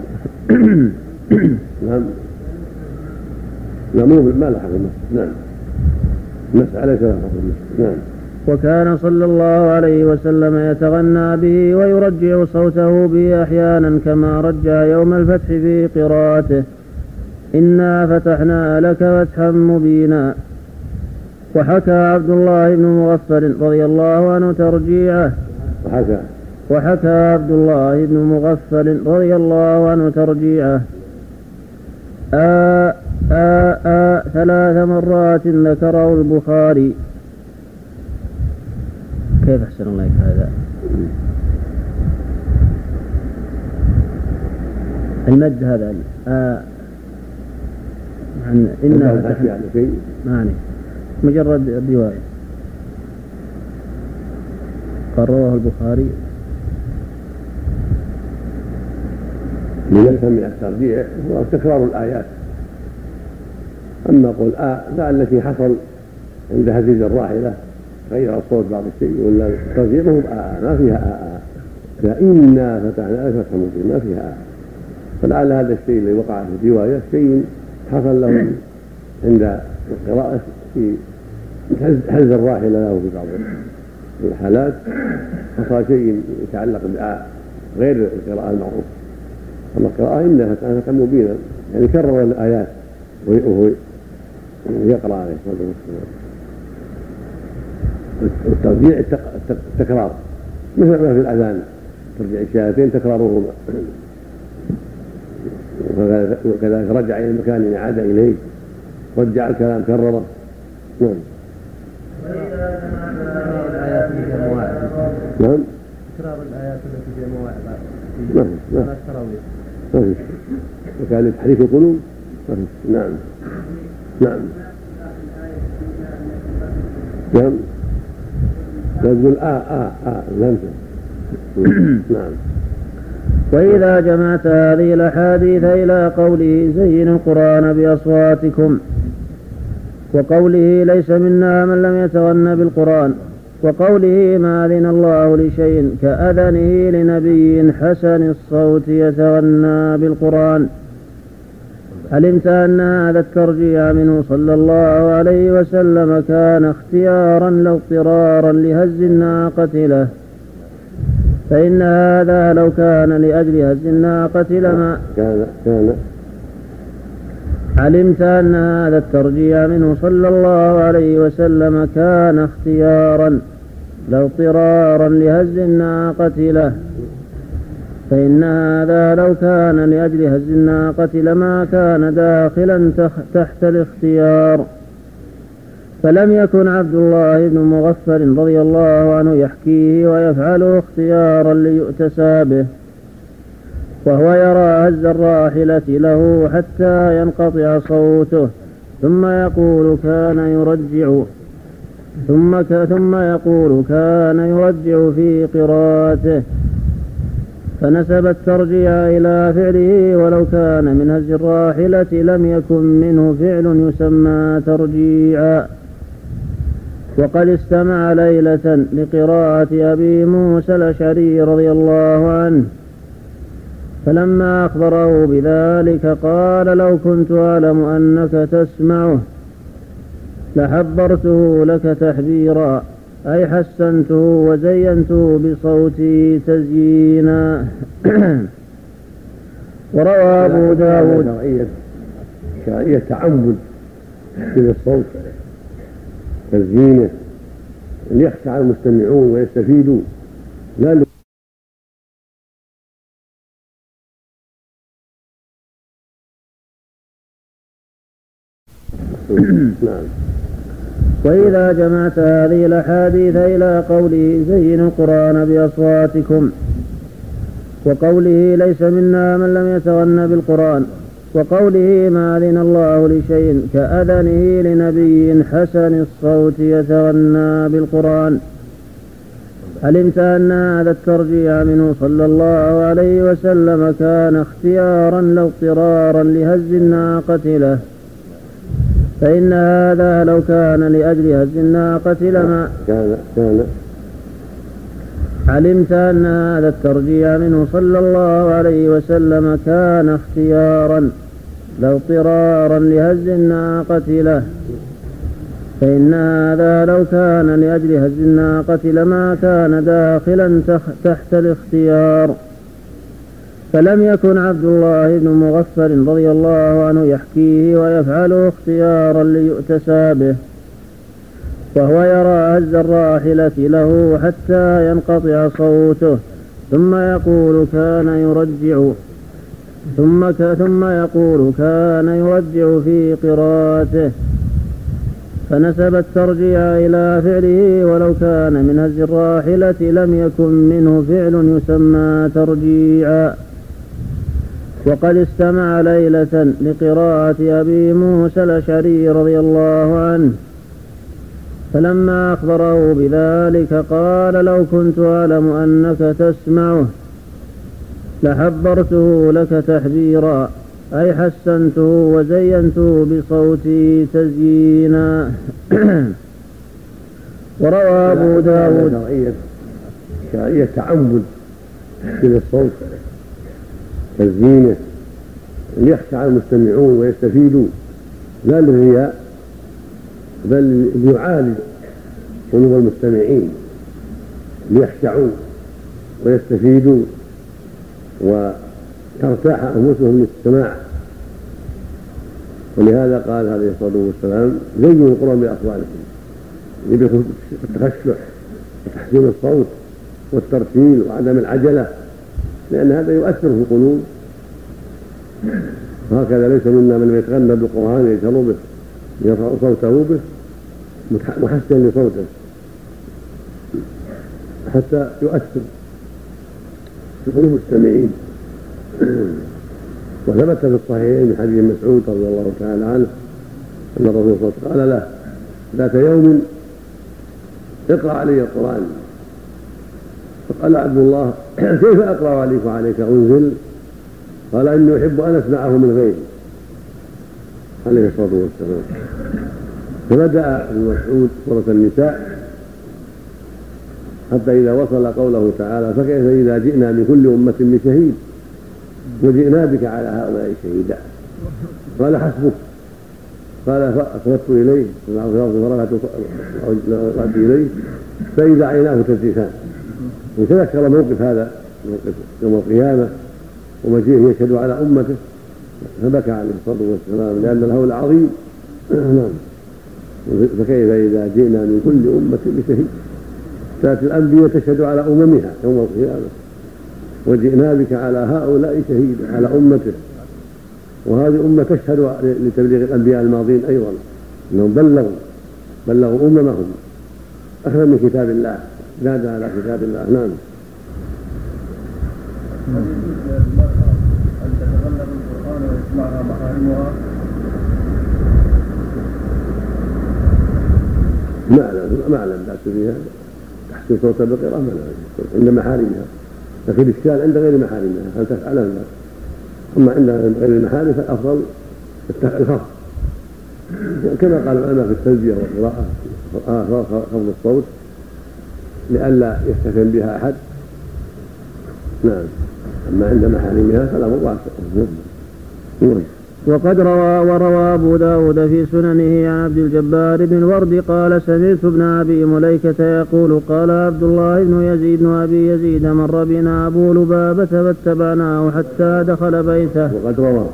نعم. نعم. مو ما لحق. نعم. له نعم. وكان صلى الله عليه وسلم يتغنى به ويرجع صوته به أحيانا كما رجع يوم الفتح في قراءته. إنا فتحنا لك فتحا مبينا. وحكى عبد الله بن مغفر رضي الله عنه ترجيعه. وحكى. وحكى عبد الله بن مغفل رضي الله عنه ترجيعه. آ آ آ ثلاث مرات ذكره البخاري. كيف أحسن الله هذا؟ المد هذا. آ عن إنها يعني مجرد الرواية. قال رواه البخاري. من من الترجيع هو تكرار الآيات. أما قول آ لا التي حصل عند هزيز الراحلة غير الصوت بعض الشيء ولا الترجيع ما ما فيها آ آ فإنا فتحنا لك فتحا مبينا ما فيها آ فلعل هذا الشيء الذي وقع في الرواية شيء حصل له عند القراءة في حز الراحلة له في بعض الحالات حصل شيء يتعلق بآ غير القراءة المعروفة. أما القراءة إنها كانت مبينا يعني كرر الآيات وهو يقرأ عليه الصلاة والسلام والترجيع التكرار مثل ما في الأذان ترجع الشهادتين تكرارهما وكذلك رجع إلى المكان عاد إليه. رجع الكلام كرره. نعم. نعم. تكرار الآيات التي في مواعظ ما في ما في وكان لتحريك القلوب. نعم. نعم. نعم. تقول آه آه آه لم [COUGHS] نعم. وإذا جمعت هذه الأحاديث إلى قوله زينوا القرآن بأصواتكم وقوله ليس منا من لم يتغن بالقرآن وقوله ما أذن الله لشيء كأذنه لنبي حسن الصوت يتغنى بالقرآن. علمت أن هذا الترجيع منه صلى الله عليه وسلم كان اختيارا لا اضطرارا لهز الناقة له. فإن هذا لو كان لأجل هز الناقة لما كان كان. علمت أن هذا الترجيع منه صلى الله عليه وسلم كان اختيارا لا اضطرارا لهز الناقة له. فإن هذا لو كان لأجل هز الناقة لما كان داخلا تحت الاختيار. فلم يكن عبد الله بن مغفر رضي الله عنه يحكيه ويفعله اختيارا ليؤتسى به. وهو يرى هز الراحلة له حتى ينقطع صوته ثم يقول كان يرجع ثم ثم يقول كان يرجع في قراءته. فنسب الترجيع إلى فعله ولو كان من هز الراحلة لم يكن منه فعل يسمى ترجيعا. وقد استمع ليلة لقراءة أبي موسى الأشعري رضي الله عنه فلما أخبره بذلك قال لو كنت أعلم أنك تسمعه لحبرته لك تحبيرا أي حسنته وزينته بصوتي تزيينا [CLEARS THROAT] وروى أبو داود شرعية شرعية تعمد تحسين الصوت تزيينه ليخشع المستمعون ويستفيدوا لا [CLEARS THROAT] نعم. وإذا جمعت هذه الأحاديث إلى قوله زينوا القرآن بأصواتكم. وقوله ليس منا من لم يتغن بالقرآن. وقوله ما أذن الله لشيء كأذنه لنبي حسن الصوت يتغنى بالقرآن. علمت أن هذا الترجيع منه صلى الله عليه وسلم كان اختيارا لا اضطرارا لهز الناقة له؟ فإن هذا لو كان لأجل هز الناقة لما كان كان. علمت أن هذا الترجيع منه صلى الله عليه وسلم كان اختيارا لا اضطرارا لهز الناقة له. فإن هذا لو كان لأجل هز الناقة لما كان داخلا تحت الاختيار. فلم يكن عبد الله بن مغفر رضي الله عنه يحكيه ويفعله اختيارا ليؤتسى به وهو يرى هز الراحلة له حتى ينقطع صوته ثم يقول كان يرجع ثم ثم يقول كان يرجع في قراءته فنسب الترجيع إلى فعله ولو كان من هز الراحلة لم يكن منه فعل يسمى ترجيعا. وقد استمع ليلة لقراءة أبي موسى الأشعري رضي الله عنه فلما أخبره بذلك قال لو كنت أعلم أنك تسمعه لحبرته لك تحبيرا أي حسنته وزينته بصوتي تزيينا. [CLEARS THROAT] وروى أبو داود شرعية تعمد تحسين الصوت. تزيينه ليخشع المستمعون ويستفيدوا لا للرياء بل ليعالج قلوب المستمعين. ليخشعوا ويستفيدوا وترتاح أنفسهم للسماع ولهذا قال عليه الصلاة والسلام زينوا القرآن باصواتكم بالتخشع وتحسين الصوت والترتيل وعدم العجلة. لأن هذا يؤثر في القلوب. وهكذا ليس منا من يتغنى بالقرآن يجهر به يرفع صوته به محسن لصوته. حتى يؤثر في قلوب المستمعين [CLEARS THROAT] وثبت في الصحيحين من حديث مسعود رضي الله تعالى عنه أن الرسول صلى الله عليه وسلم قال له ذات يوم اقرأ علي القرآن. فقال عبد الله [CLEARS THROAT] كيف أقرأ عليك وعليك أنزل؟ قال إني أحب أن أسمعه من غيري. عليه الصلاة والسلام. فبدأ ابن مسعود سورة النساء حتى إذا وصل قوله تعالى فكيف إذا جئنا من كل أمة بشهيد؟ وجئنا بك على هؤلاء شهيدا. قال حسبك. قال فأخذت إليه فرفعت إليه فإذا عيناه تذرفان وتذكر موقف هذا موقف يوم القيامة ومجيئه يشهد على أمته فبكى عليه الصلاة والسلام لأن الهول عظيم [CLEARS THROAT] نعم. فكيف إذا جئنا من كل أمة بشهيد؟ كانت الأنبياء تشهد على أممها يوم القيامة. وجئنا بك على هؤلاء شهيدا على أمته. وهذه أمة تشهد لتبليغ الأنبياء الماضين أيضا أنهم بلغوا بلغوا أممهم. أخذا من كتاب الله. زاد على كتاب الله. نعم. أن تتغلب القرآن ويسمعها محارمها ما أعلم ما أعلم بأس فيها. تحسين صوت البقرة ما عند محارمها. لكن الإشكال عند غير محارمها. هل تفعلها؟ أما عند غير المحارم فالأفضل الخفض كما قال العلماء في التلبية والقراءة خفض الصوت. لئلا يفتتن بها أحد. نعم. أما عند محارمها فلا مضاعف نعم. وقد روى وروى أبو داود في سننه عن عبد الجبار بن الورد قال سمعت ابن أبي مليكة يقول قال عبد الله بن يزيد بن أبي يزيد مر بنا أبو لبابة فاتبعناه حتى دخل بيته. وقد روى.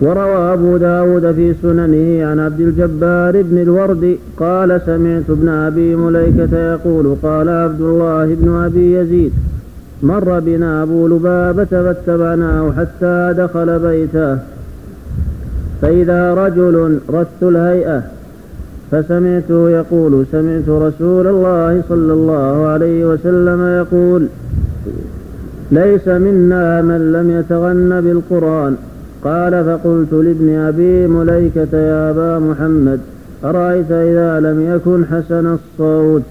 وروى أبو داود في سننه عن عبد الجبار بن الورد قال سمعت ابن أبي مليكة يقول قال عبد الله بن أبي يزيد مر بنا أبو لبابة فاتبعناه حتى دخل بيته. فإذا رجل رث الهيئة فسمعته يقول سمعت رسول الله صلى الله عليه وسلم يقول ليس منا من لم يتغن بالقرآن. قال فقلت لابن أبي مليكة يا أبا محمد أرأيت إذا لم يكن حسن الصوت؟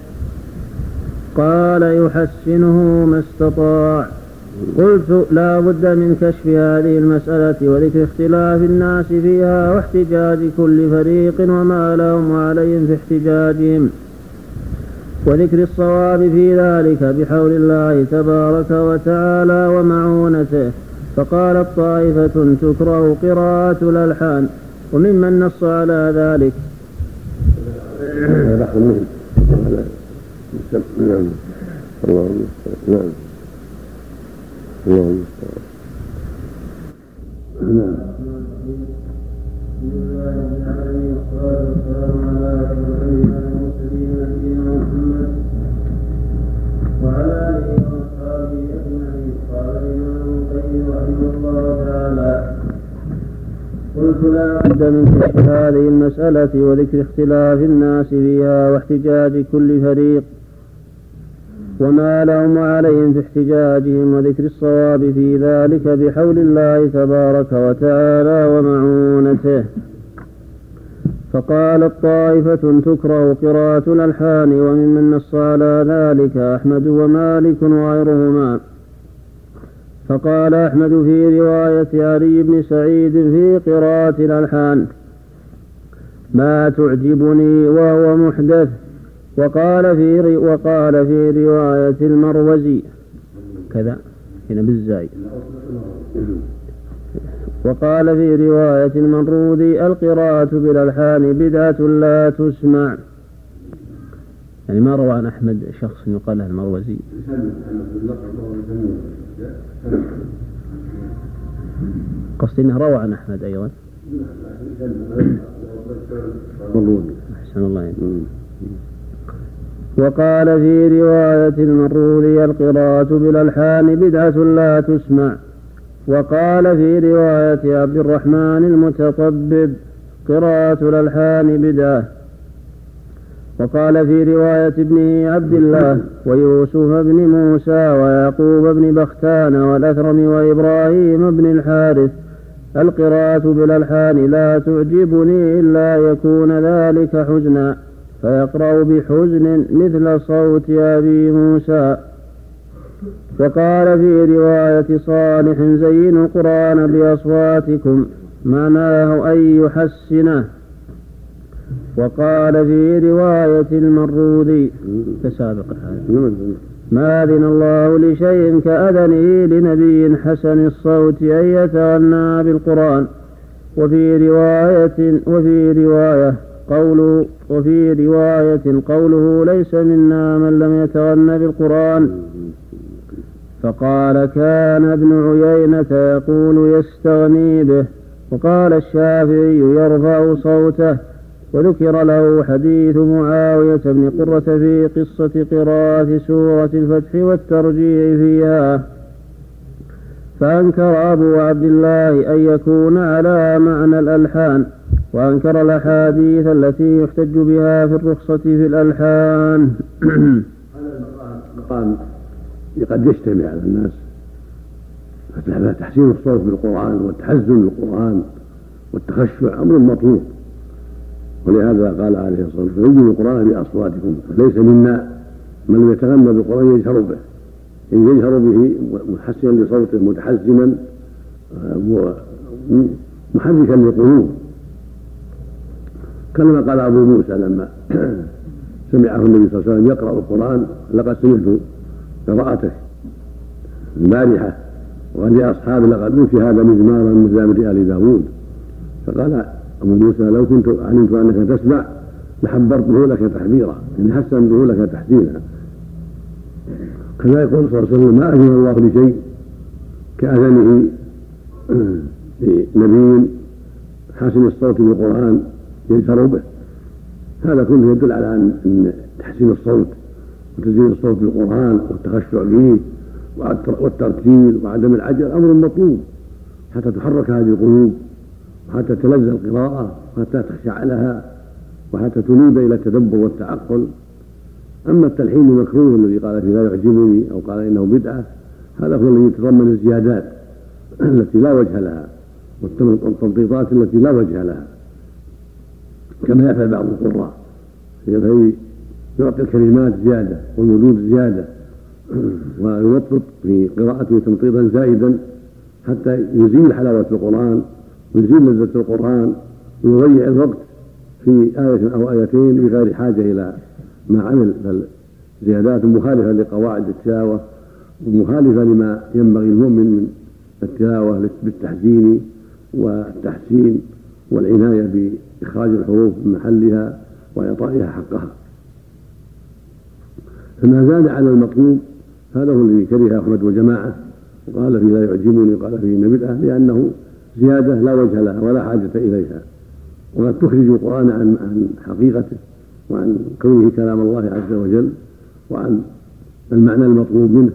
قال يحسنه ما استطاع. قلت لا بد من كشف هذه المسألة وذكر اختلاف الناس فيها واحتجاج كل فريق وما لهم وعليهم في احتجاجهم. وذكر الصواب في ذلك بحول الله تبارك وتعالى ومعونته. فقالت طائفة تكره قراءة الألحان وممن نص على ذلك. نعم. الله المستعان. نعم. الله المستعان. نعم. بسم الله الرحمن الرحيم والصلاة تعالى قلت لا. بد من كشف هذه المسألة وذكر اختلاف الناس فيها واحتجاج كل فريق وما لهم عليهم في احتجاجهم وذكر الصواب في ذلك بحول الله تبارك وتعالى ومعونته. فقالت طائفة تكره قراءة الألحان وممن نص على ذلك أحمد ومالك وغيرهما. فقال أحمد في رواية علي بن سعيد في قراءة الألحان ما تعجبني وهو محدث. وقال في وقال في رواية المروزي كذا هنا بالزاي. وقال في رواية المنروذي القراءة بالألحان بدعة لا تسمع. يعني ما روى عن أحمد شخص يقال له المروزي؟ قصدي أنه روى عن أحمد أيضا. أحسن الله يعني. وقال في رواية المروذي القراءة بالألحان بدعة لا تسمع. وقال في رواية عبد الرحمن المتطبب قراءة الألحان بدعة. وقال في رواية ابنه عبد الله ويوسف بن موسى ويعقوب بن بختان والأثرم وإبراهيم بن الحارث القراءة بالألحان لا تعجبني إلا يكون ذلك حزنا فيقرأ بحزن مثل صوت أبي موسى. وقال في رواية صالح زينوا القرآن بأصواتكم معناه أن يحسنه. وقال في رواية المروذي كسابق هذا. ما أذن الله لشيء كأذنه لنبي حسن الصوت أن يتغنى بالقرآن. وفي رواية وفي رواية قوله وفي رواية قوله ليس منا من لم يتغن بالقرآن. فقال كان ابن عيينة يقول يستغني به. وقال الشافعي يرفع صوته. وذكر له حديث معاوية بن قرة في قصة قراءة سورة الفتح والترجيع فيها. فأنكر أبو عبد الله أن يكون على معنى الألحان وأنكر الأحاديث التي يحتج بها في الرخصة في الألحان. المقام قد يجتمع على الناس. فتحسين الصوت بالقرآن والتحزن بالقرآن والتخشع أمر مطلوب. ولهذا قال عليه الصلاة والسلام زينوا القرآن بأصواتكم ليس منا من يتغنى بالقرآن يجهر به. إن يجهر به محسنا لصوته متحزما آه، محركا للقلوب كما قال أبو موسى لما [CLEARS THROAT] سمعه النبي صلى الله عليه وسلم يقرأ القرآن لقد سمعت قراءته البارحة وقال أصحاب لقد أوتي هذا مزمارا من مزامر آل داوود فقال أبو موسى لو كنت علمت أنك تسمع لحبرته لك تحبيرا يعني حسنته لك تحسينا كما يقول صلى الله عليه وسلم ما أذن الله لشيء كأذنه [CLEARS THROAT] لنبي حسن الصوت بالقرآن يجهر به. هذا كله يدل على أن تحسين الصوت وتزيين الصوت بالقرآن والتخشع به والترتيل وعدم العجل أمر مطلوب حتى تحرك هذه القلوب. وحتى تلذ القراءة وحتى تخشع لها وحتى تنيب إلى التدبر والتعقل. أما التلحين المكروه الذي قال فيه لا يعجبني أو قال إنه بدعة هذا هو الذي يتضمن الزيادات [CLEARS THROAT] التي لا وجه لها والتنطيطات التي لا وجه لها. كما يفعل بعض القراء يعطي الكلمات زيادة والمدود زيادة [CLEARS THROAT] ويوطط في قراءته تمطيطا زائدا حتى يزيل حلاوة القرآن. ويزيل لذة القرآن ويضيع الوقت في آية أو آيتين بغير حاجة إلى ما عمل بل زيادات مخالفة لقواعد التلاوة ومخالفة لما ينبغي المؤمن من التلاوة بالتحسين والتحسين والعناية بإخراج الحروف من محلها وإعطائها حقها. فما زاد على المطلوب هذا هو الذي كره أحمد وجماعة وقال فيه لا يعجبني وقال فيه إن بدعة لأنه زيادة لا وجه لها ولا حاجة إليها. وقد تخرج القرآن عن عن حقيقته وعن كونه كلام الله عز وجل وعن المعنى المطلوب منه.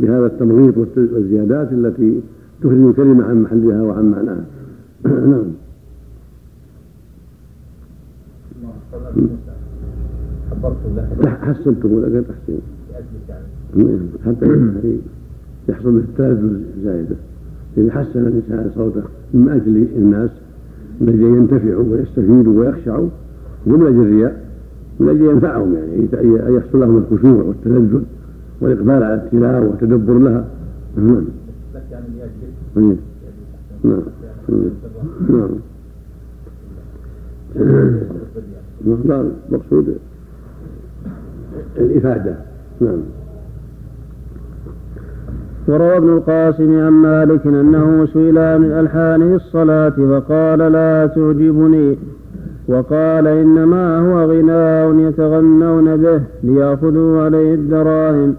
بهذا التمغيط والزيادات التي تخرج الكلمة عن محلها وعن معناها. [CLEARS THROAT] نعم. حسنته لك تحسين حتى يحصل به التلذذ زائدة. إذا حسن الإنسان صوته من أجل الناس من أجل ينتفعوا ويستفيدوا ويخشعوا ومن أجل الرياء من أجل ينفعهم يعني أن يحصل لهم الخشوع والتلذذ والإقبال على التلاوة والتدبر لها نعم نعم نعم نعم المقصود الإفادة نعم وروى ابن القاسم عن مالك أنه سئل عن الألحان في الصلاة فقال لا تعجبني. وقال إنما هو غناء يتغنون به ليأخذوا عليه الدراهم.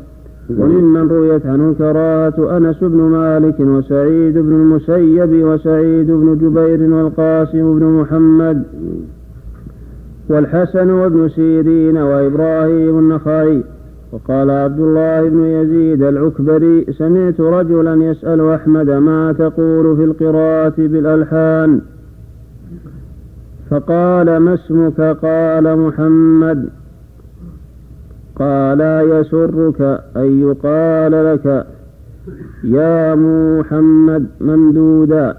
وممن رويت عنه الكراهة أنس بن مالك وسعيد بن المسيب وسعيد بن جبير والقاسم بن محمد والحسن وابن سيرين وإبراهيم النخعي. وقال عبد الله بن يزيد العكبري سمعت رجلا يسأل أحمد ما تقول في القراءة بالألحان. فقال ما اسمك؟ قال محمد. قال يسرك أن يقال لك يا محمد ممدودا.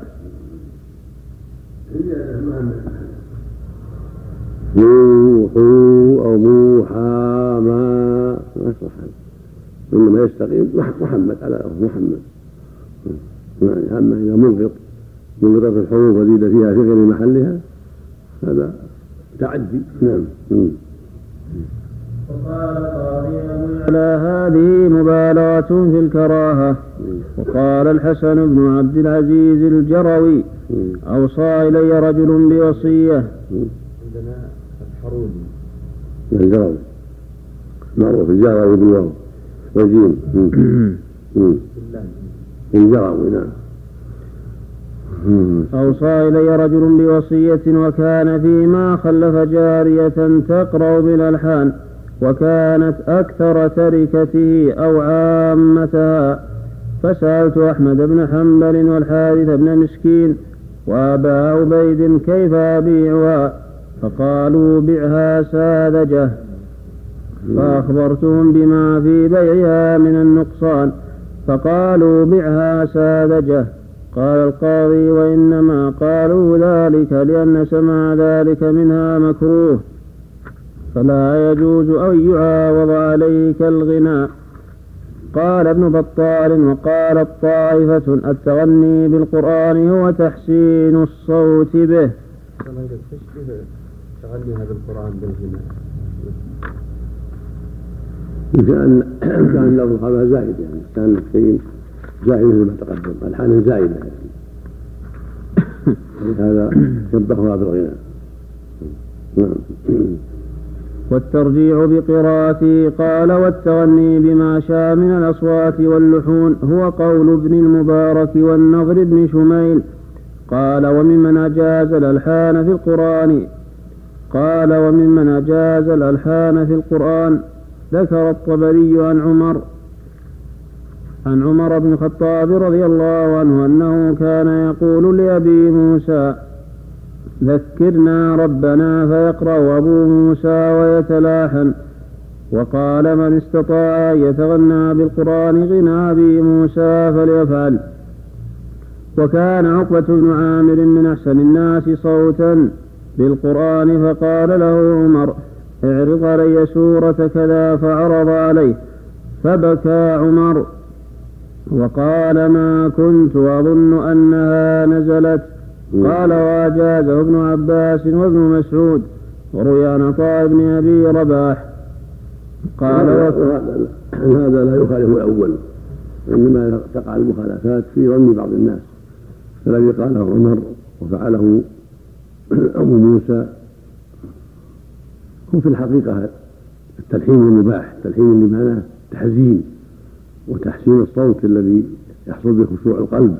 موحو أو موحى ما ما يصلح إنما يستقيم محمد على محمد. يعني أما إذا منغط منغطت الحروف وزيد فيها في غير محلها هذا تعدي. نعم. وقال قاضي على هذه مبالغة في الكراهة. وقال الحسن بن عبد العزيز الجروي أوصى إلي رجل بوصية. الجروي معروف الجروي بالواو والجيم الجروي نعم. أوصى إلي رجل بوصية وكان فيما خلف جارية تقرأ بالألحان وكانت أكثر تركته أو عامتها. فسألت أحمد بن حنبل والحارث بن مسكين وأبا عبيد كيف أبيعها؟ فقالوا بعها ساذجة. فأخبرتهم بما في بيعها من النقصان. فقالوا بعها ساذجة. قال القاضي وإنما قالوا ذلك لأن سمع ذلك منها مكروه. فلا يجوز أن يعاوض عليه كالغناء قال ابن بطال وقالت طائفة التغني بالقرآن هو تحسين الصوت به. تغنيها بالقرآن بالغناء. إن كان إن كان لفظ الخبر زائد يعني. كان شيء زائد مثل ما تقدم. الحان زائده يعني. هذا شبهها بالغناء. نعم. والترجيع بقراءته قال والتغني بما شاء من الأصوات واللحون هو قول ابن المبارك والنضر بن شميل. قال وممن أجاز الألحان في القرآن قال وممن أجاز الألحان في القرآن ذكر الطبري عن عمر عن عمر بن الخطاب رضي الله عنه أنه كان يقول لأبي موسى ذكرنا ربنا فيقرأ أبو موسى ويتلاحن وقال من استطاع يتغنى بالقرآن غنى أبي موسى فليفعل وكان عقبة بن عامر من أحسن الناس صوتا. بالقرآن فقال له عمر اعرض علي سورة كذا فعرض عليه فبكى عمر. وقال ما كنت أظن أنها نزلت. قال وأجازه ابن عباس وابن مسعود وروي عن عطاء بن أبي رباح. قال هذا لا يخالف الأول إنما تقع المخالفات في ظن بعض الناس الذي قاله عمر وفعله أبو موسى هو في الحقيقة التلحين المباح التلحين بمعنى تحزين وتحسين الصوت الذي يحصل به خشوع القلب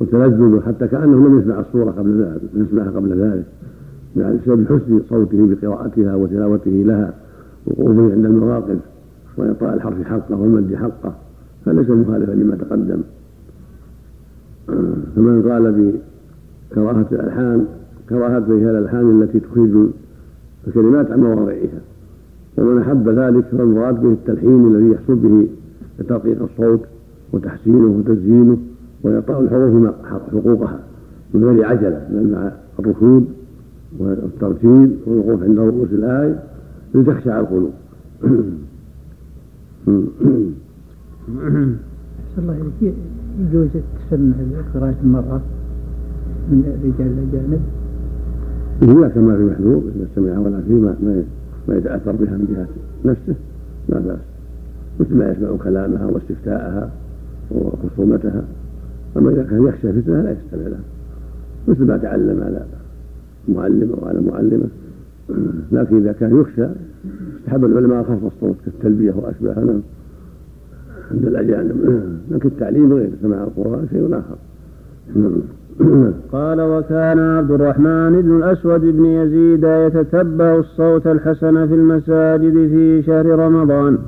وتلذذ حتى كأنه لم يسمع الصورة قبل ذلك يسمعها قبل ذلك يعني بسبب حسن صوته بقراءتها وتلاوته لها وقوفه عند المواقف وإعطاء الحرف حقه والمد حقه فليس مخالفا لما تقدم. [CLEARS THROAT] فمن قال بكراهة الألحان كراهة هي الألحان التي تخرج الكلمات عن مواضعها ومن أحب ذلك فالمراد به التلحين الذي يحصل به ترقيق الصوت وتحسينه وتزيينه وإعطاء الحروف حقوقها من غير عجلة بل مع الركود والترتيب والوقوف عند رؤوس الآية لتخشع القلوب. الله يجوز تسمى قراءة المرأة من الرجال الأجانب؟ لا كما في محذور إذا سمعها ولا فيه ما يتأثر بها من جهة نفسه لا بأس. مثل ما يسمع كلامها واستفتاءها وخصومتها. أما إذا كان يخشى فتنة لا يستمع لها. مثل ما تعلم على معلم أو على معلمة. لكن إذا كان يخشى استحب العلماء خفض الصوت كالتلبية وأشباهها نعم. عند الأجانب. لكن التعليم غير سماع القرآن شيء آخر. قال وكان عبد الرحمن بن الأسود بن يزيد يتتبع الصوت الحسن في المساجد في شهر رمضان.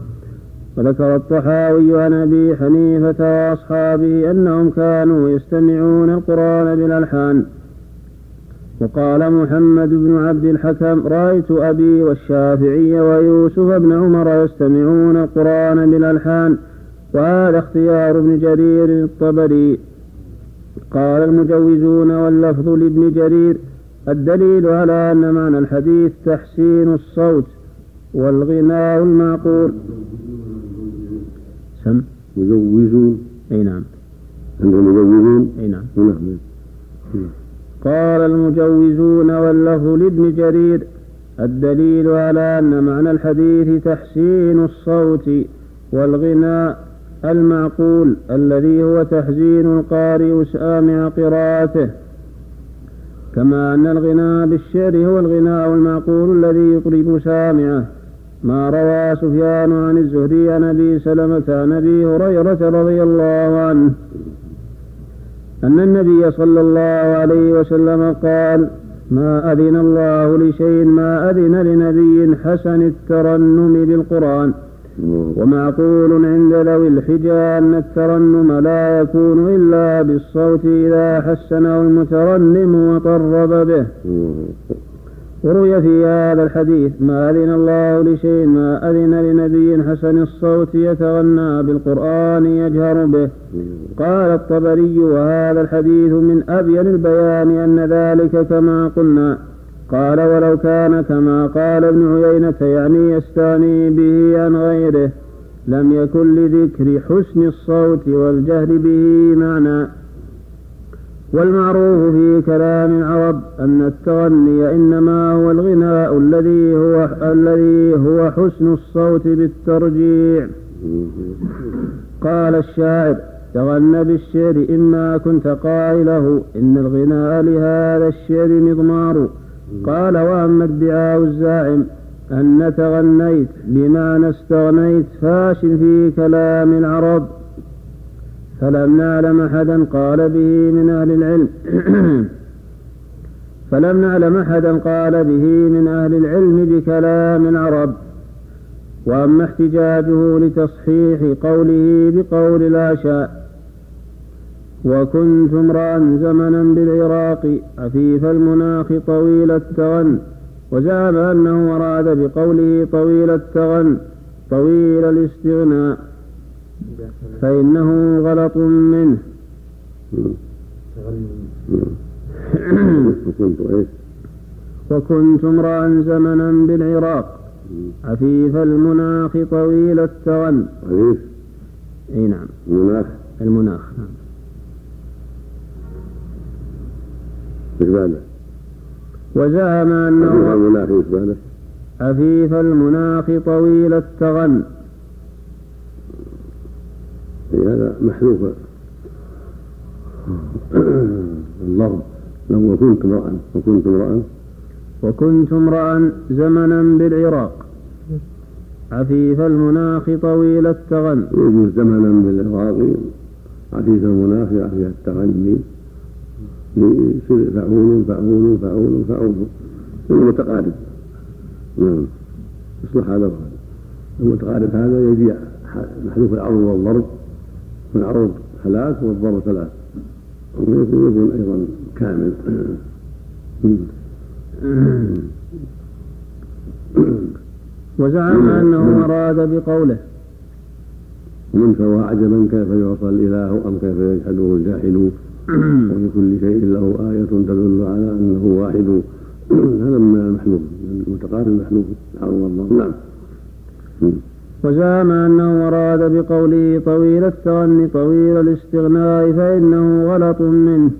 وذكر الطحاوي عن أبي حنيفة وأصحابه أنهم كانوا يستمعون القرآن بالألحان. وقال محمد بن عبد الحكم رأيت أبي والشافعي ويوسف بن عمر يستمعون القرآن بالألحان وهذا اختيار ابن جرير الطبري. قال المجوزون واللفظ لابن جرير الدليل على أن معنى الحديث تحسين الصوت والغناء المعقول. سم. مجوزون. أي نعم. عندهم مجوزون أي نعم. قال المجوزون واللفظ لابن جرير الدليل على أن معنى الحديث تحسين الصوت والغناء المعقول الذي هو تحزين القارئ سامع قراءته. كما أن الغناء بالشعر هو الغناء المعقول الذي يطرب سامعه. ما روى سفيان عن الزهري عن أبي سلمة عن أبي هريرة رضي الله عنه أن النبي صلى الله عليه وسلم قال ما أذن الله لشيء ما أذن لنبي حسن الترنم بالقرآن. ومعقول عند ذوي الحجى أن الترنم لا يكون إلا بالصوت إذا حسنه المترنم وطرب به. وروي في هذا الحديث ما أذن الله لشيء ما أذن لنبي حسن الصوت يتغنى بالقرآن يجهر به. قال الطبري وهذا الحديث من أبين البيان أن ذلك كما قلنا. قال ولو كان كما قال ابن عيينة يعني يستاني به عن غيره لم يكن لذكر حسن الصوت والجهر به معنى. والمعروف في كلام العرب أن التغني إنما هو الغناء الذي هو الذي هو حسن الصوت بالترجيع. قال الشاعر تغنى بالشعر إما كنت قائله إن الغناء لهذا الشعر مضمار. قال وأما ادعاء الزاعم أن تغنيت بمعنى استغنيت فاش في كلام العرب. فلم نعلم أحدا قال به من أهل العلم. [CLEARS THROAT] فلم نعلم أحدا قال به من أهل العلم بكلام العرب. وأما احتجاجه لتصحيح قوله بقول العشاء وكنت امرأ زمنا بالعراق عفيف المناخ طويل التغن وزعم أنه أراد بقوله طويل التغن طويل الاستغناء فإنه غلط منه. وكنت امرأ زمنا بالعراق عفيف المناخ طويل التغن. عفيف إي نعم. المناخ. المناخ نعم. إيش بعده؟ وزعم عفيف أنه المناخ إيش بعده؟ عفيف المناخ طويل التغن. إيه هذا محذوف. اللفظ لو وكنت امرأ وكنت امرأ وكنت امرأ زمنا بالعراق. عفيف المناخ طويل التغن. يجوز زمنا بالعراق. عفيف المناخ عفيف التغني. يصير فعول فعول فعول فعول يكون متقارب. نعم. يصلح هذا وهذا. المتقارب هذا يجي محذوف العرض والضرب. والعرض ثلاث والضرب ثلاث. ويكون أيضا كامل. وزعم أنه أراد بقوله. ومن سوى عجبا كيف يعصى الإله أم كيف يجحده الجاحد وفي كل شيء له آية تدل على أنه واحد. [CLEARS THROAT] هذا من المحلوب المتقارب المحلوب. العرض والضرب نعم. وزعم أنه أراد بقوله طويل التغني طويل الاستغناء فإنه غلط منه.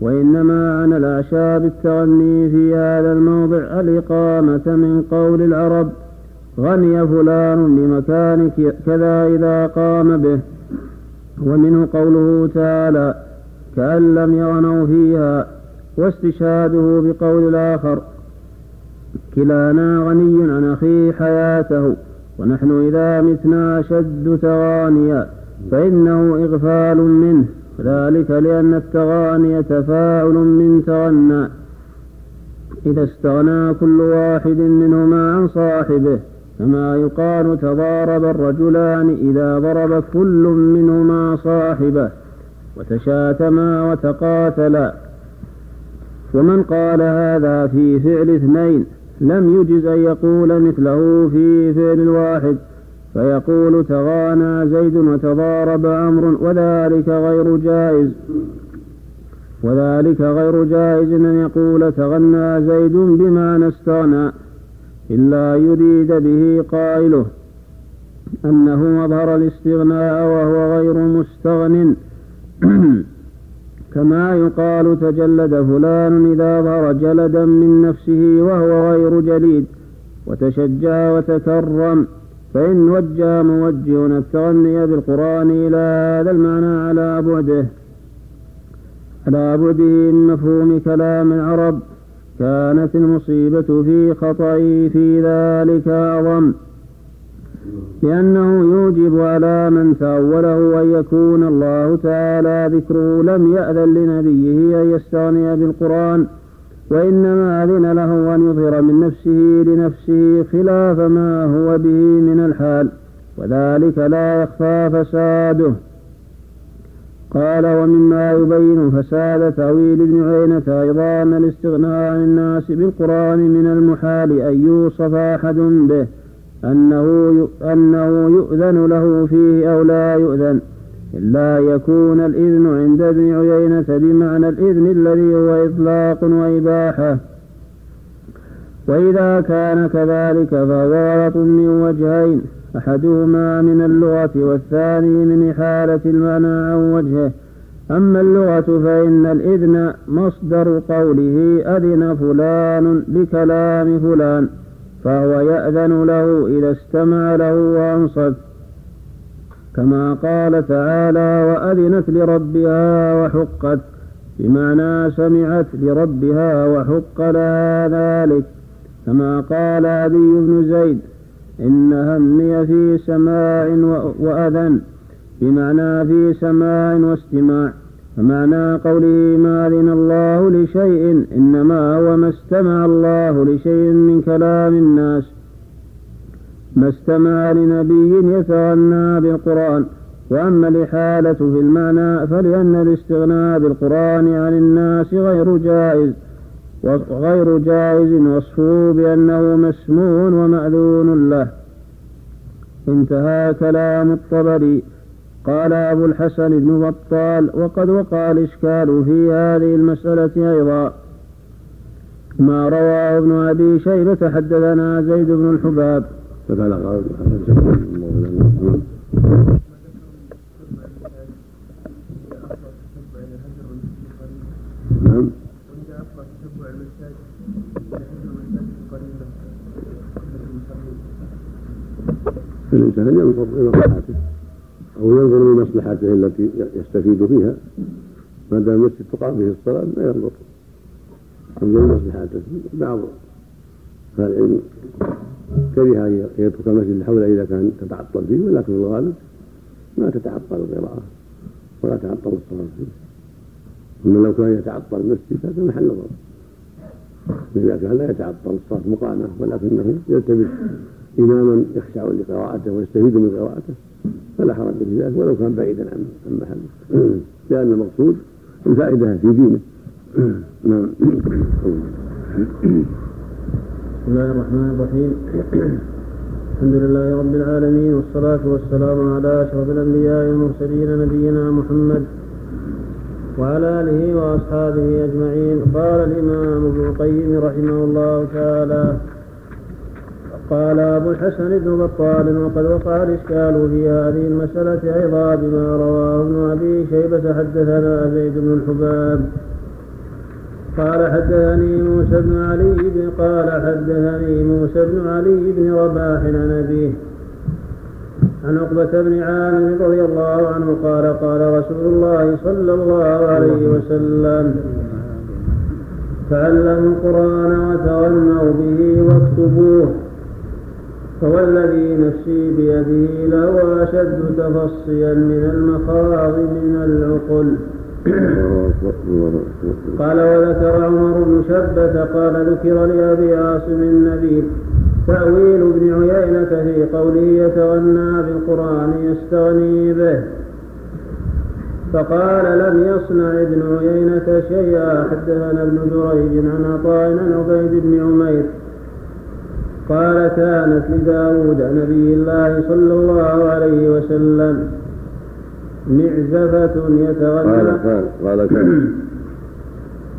وإنما عن الأعشاب التغني في هذا الموضع الإقامة من قول العرب. غني فلان بمكان كذا إذا قام به. ومنه قوله تعالى كأن لم يغنوا فيها واستشهاده بقول الآخر كلانا غني عن أخيه حياته ونحن إذا متنا أشد تغانيا فإنه إغفال منه ذلك لأن التغاني تفاعل من تغنى. إذا استغنى كل واحد منهما عن صاحبه كما يقال تضارب الرجلان إذا ضرب كل منهما صاحبه. وتشاتما وتقاتلا. ومن قال هذا في فعل اثنين لم يجز أن يقول مثله في فعل الواحد فيقول تغانى زيد وتضارب عمرو وذلك غير جائز. وذلك غير جائز أن يقول تغنى زيد بمعنى استغنى إلا يريد به قائله أنه أظهر الاستغناء وهو غير مستغن. [CLEARS THROAT] كما يقال تجلد فلان إذا ظهر جلدا من نفسه وهو غير جليد وتشجع وتكرم فإن وجه موجه التغني بالقرآن إلى هذا المعنى على بعده. على بعده من مفهوم كلام العرب كانت المصيبة في خطئه في ذلك أعظم. لأنه يوجب على من تأوله أن يكون الله تعالى ذكره لم يأذن لنبيه أن يستغني بالقرآن وإنما أذن له أن يظهر من نفسه لنفسه خلاف ما هو به من الحال وذلك لا يخفى فساده. قال ومما يبين فساد تأويل ابن عينة أيضا الاستغناء عن الناس بالقرآن من المحال أن يوصف أحد به أنه أنه يؤذن له فيه أو لا يؤذن. إلا يكون الإذن عند ابن عيينة بمعنى الإذن الذي هو إطلاق وإباحة. وإذا كان كذلك فهو غلط من وجهين أحدهما من اللغة والثاني من إحالة المعنى عن وجهه. أما اللغة فإن الإذن مصدر قوله أذن فلان بكلام فلان. فهو يأذن له إذا استمع له وأنصت. كما قال تعالى وأذنت لربها وحقت. بمعنى سمعت لربها وحق لها ذلك. كما قال أبي بن زيد إن همي في سماع وأذن. بمعنى في سماع واستماع. فمعنى قوله ما أذن الله لشيء إنما هو ما استمع الله لشيء من كلام الناس. ما استمع لنبي يتغنى بالقرآن وأما الإحالة في المعنى فلأن الاستغناء بالقرآن عن الناس غير جائز وغير جائز وصفه بأنه مسموع ومأذون له. انتهى كلام الطبري. قال أبو الحسن بن بطال وقد وقع الإشكال في هذه المسألة أيضا. ما رواه ابن أبي شيبة حدثنا زيد بن الحباب. نعم الإنسان ينظر لمصلحته أو ينظر لمصلحته التي يستفيد فيها. ما دام المسجد تقام فيه الصلاة لا ينظر ينظر لمصلحته. بعض أهل العلم كره أن يترك المسجد حوله إذا كان تتعطل فيه ولكن الغالب ما تتعطل القراءة ولا تعطل الصلاة فيه. أما لو كان يتعطل المسجد هذا محل نظر إذا كان لا يتعطل الصلاة مقامة ولكنه يلتمس إماما يخشع لقراءته ويستفيد من قراءته فلا حرج في ذلك ولو كان بعيدا عن محله. [CLEARS THROAT] لأن المقصود الفائدة في دينه. [CLEARS THROAT] نعم. بسم الله الرحمن الرحيم. [CLEARS THROAT] الحمد لله رب العالمين والصلاة والسلام على أشرف الأنبياء والمرسلين نبينا محمد وعلى آله وأصحابه أجمعين. قال الإمام ابن القيم رحمه الله تعالى قال أبو الحسن بن بطال وقد وقع الإشكال في هذه المسألة أيضا بما رواه ابن أبي شيبة حدثنا زيد بن الحباب. قال حدثني موسى بن علي بن قال حدثني موسى بن علي بن رباح عن أبيه عن عقبة بن عامر رضي الله عنه قال قال رسول الله صلى الله عليه وسلم تعلموا القرآن وتغنوا به واكتبوه فوالذي نفسي بيده لهو أشد تفصيا من المخاض من العقل. [COUGHS] قال وذكر عمر بن شبة قال ذكر لأبي عاصم النبيل تأويل ابن عيينة في قوله يتغنى بالقرآن يستغني به. فقال لم يصنع ابن عيينة شيئا. حدثنا ابن جريج عن عطاء عن عبيد بن عمير. قال كانت لداود نبي الله صلى الله عليه وسلم معزفة يتغنى قال قال كان.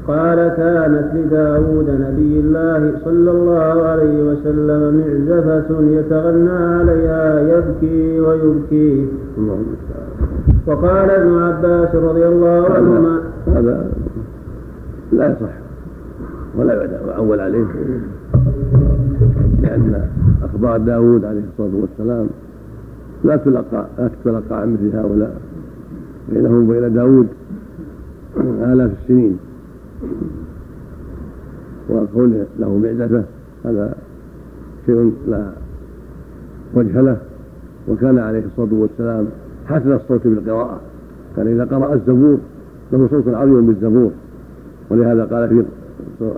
قال كانت [CLEARS THROAT] لداود نبي الله صلى الله عليه وسلم معزفة يتغنى عليها يبكي ويبكي. وقال ابن عباس رضي الله عنهما هذا لا يصح ولا يعول عليه. [CLEARS THROAT] لأن أخبار داود عليه الصلاة والسلام لا تلقى لا تتلقى عن مثل هؤلاء. بينه وبين داود آلاف السنين. وكونه له معدته هذا شيء لا وجه له. وكان عليه الصلاة والسلام حسن الصوت بالقراءة. كان إذا قرأ الزبور له صوت عظيم بالزبور. ولهذا قال في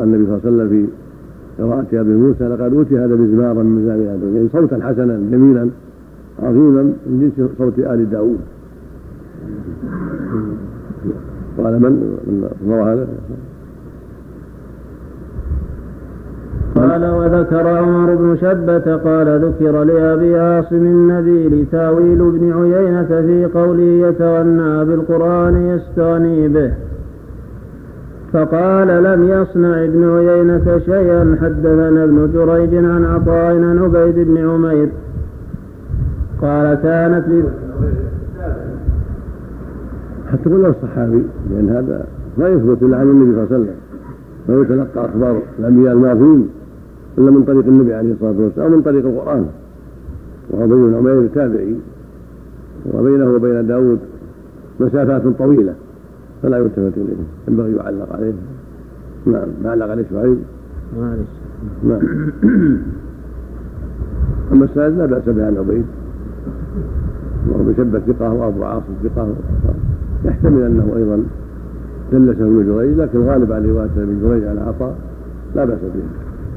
النبي صلى الله عليه وسلم في قراءة أبي موسى لقد أوتي هذا مزمارا من مزامير يعني صوتا حسنا جميلا عظيما من جنس صوت آل داوود قال من روى هذا؟ قال وذكر عمر بن شبة قال ذكر لأبي عاصم النبيل تاويل ابن عيينة في قوله يتغنى بالقرآن يستغني به. فقال لم يصنع ابن عيينة شيئا. حدثنا ابن جريج عن عطاء عن عبيد بن عمير. قال كانت لي حتى ولو الصحابي لأن هذا لا يثبت إلا عن النبي صلى الله عليه وسلم. لا يتلقى أخبار الأنبياء الماضين إلا من طريق النبي عليه الصلاة والسلام أو من طريق القرآن. وهو بن عمير تابعي وبينه وبين داود مسافات طويلة. فلا يلتفت إليه. ينبغي يعلق عليه. نعم. ما علق عليه شعيب. معلش نعم. أما السند لا بأس به عن عبيد وهو بشبة ثقة وأبو عاصم ثقة. يحتمل أنه أيضا دلسه ابن جريج لكن الغالب على رواية ابن جريج عن عطاء لا بأس به.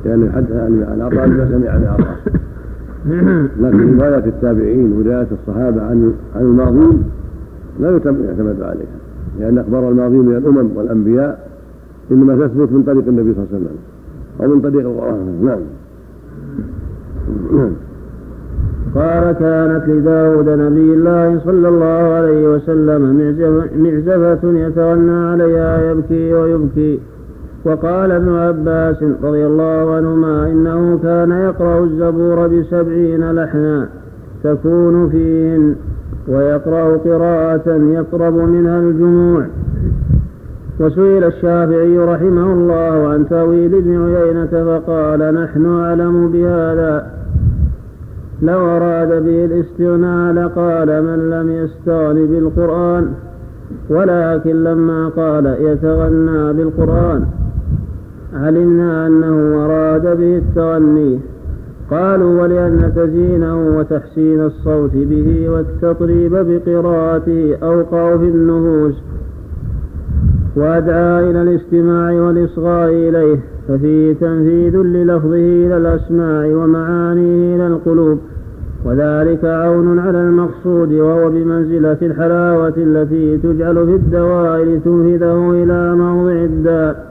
لأنه يحدث عن عطاء بما سمع عن عطاء. لكن رواية التابعين ورواية الصحابة عن عن الماضين لا يعتمد عليها. لأن أخبار الماضين من الأمم والأنبياء إنما تثبت من طريق النبي صلى الله عليه وسلم أو من طريق القرآن. نعم. نعم. قال كانت لداود نبي الله صلى الله عليه وسلم معزفة يتغنى عليها يبكي ويبكي. وقال ابن عباس رضي الله عنهما إنه كان يقرأ الزبور بسبعين لحنا تكون فيهن ويقرأ قراءة يقرب منها الجموع. وسئل الشافعي رحمه الله عن تأويل ابن عيينة فقال نحن أعلم بهذا. لو أراد به الاستغناء لقال من لم يستغن بالقرآن ولكن لما قال يتغنى بالقرآن علمنا أنه أراد به التغني. قالوا ولأن تزيينه وتحسين الصوت به والتطريب بقراءته أوقع في النفوس وأدعى إلى الاستماع والإصغاء إليه ففيه تنفيذ للفظه إلى الأسماع ومعانيه إلى القلوب وذلك عون على المقصود وهو بمنزلة الحلاوة التي تجعل في الدواء لتنفذه إلى موضع الداء.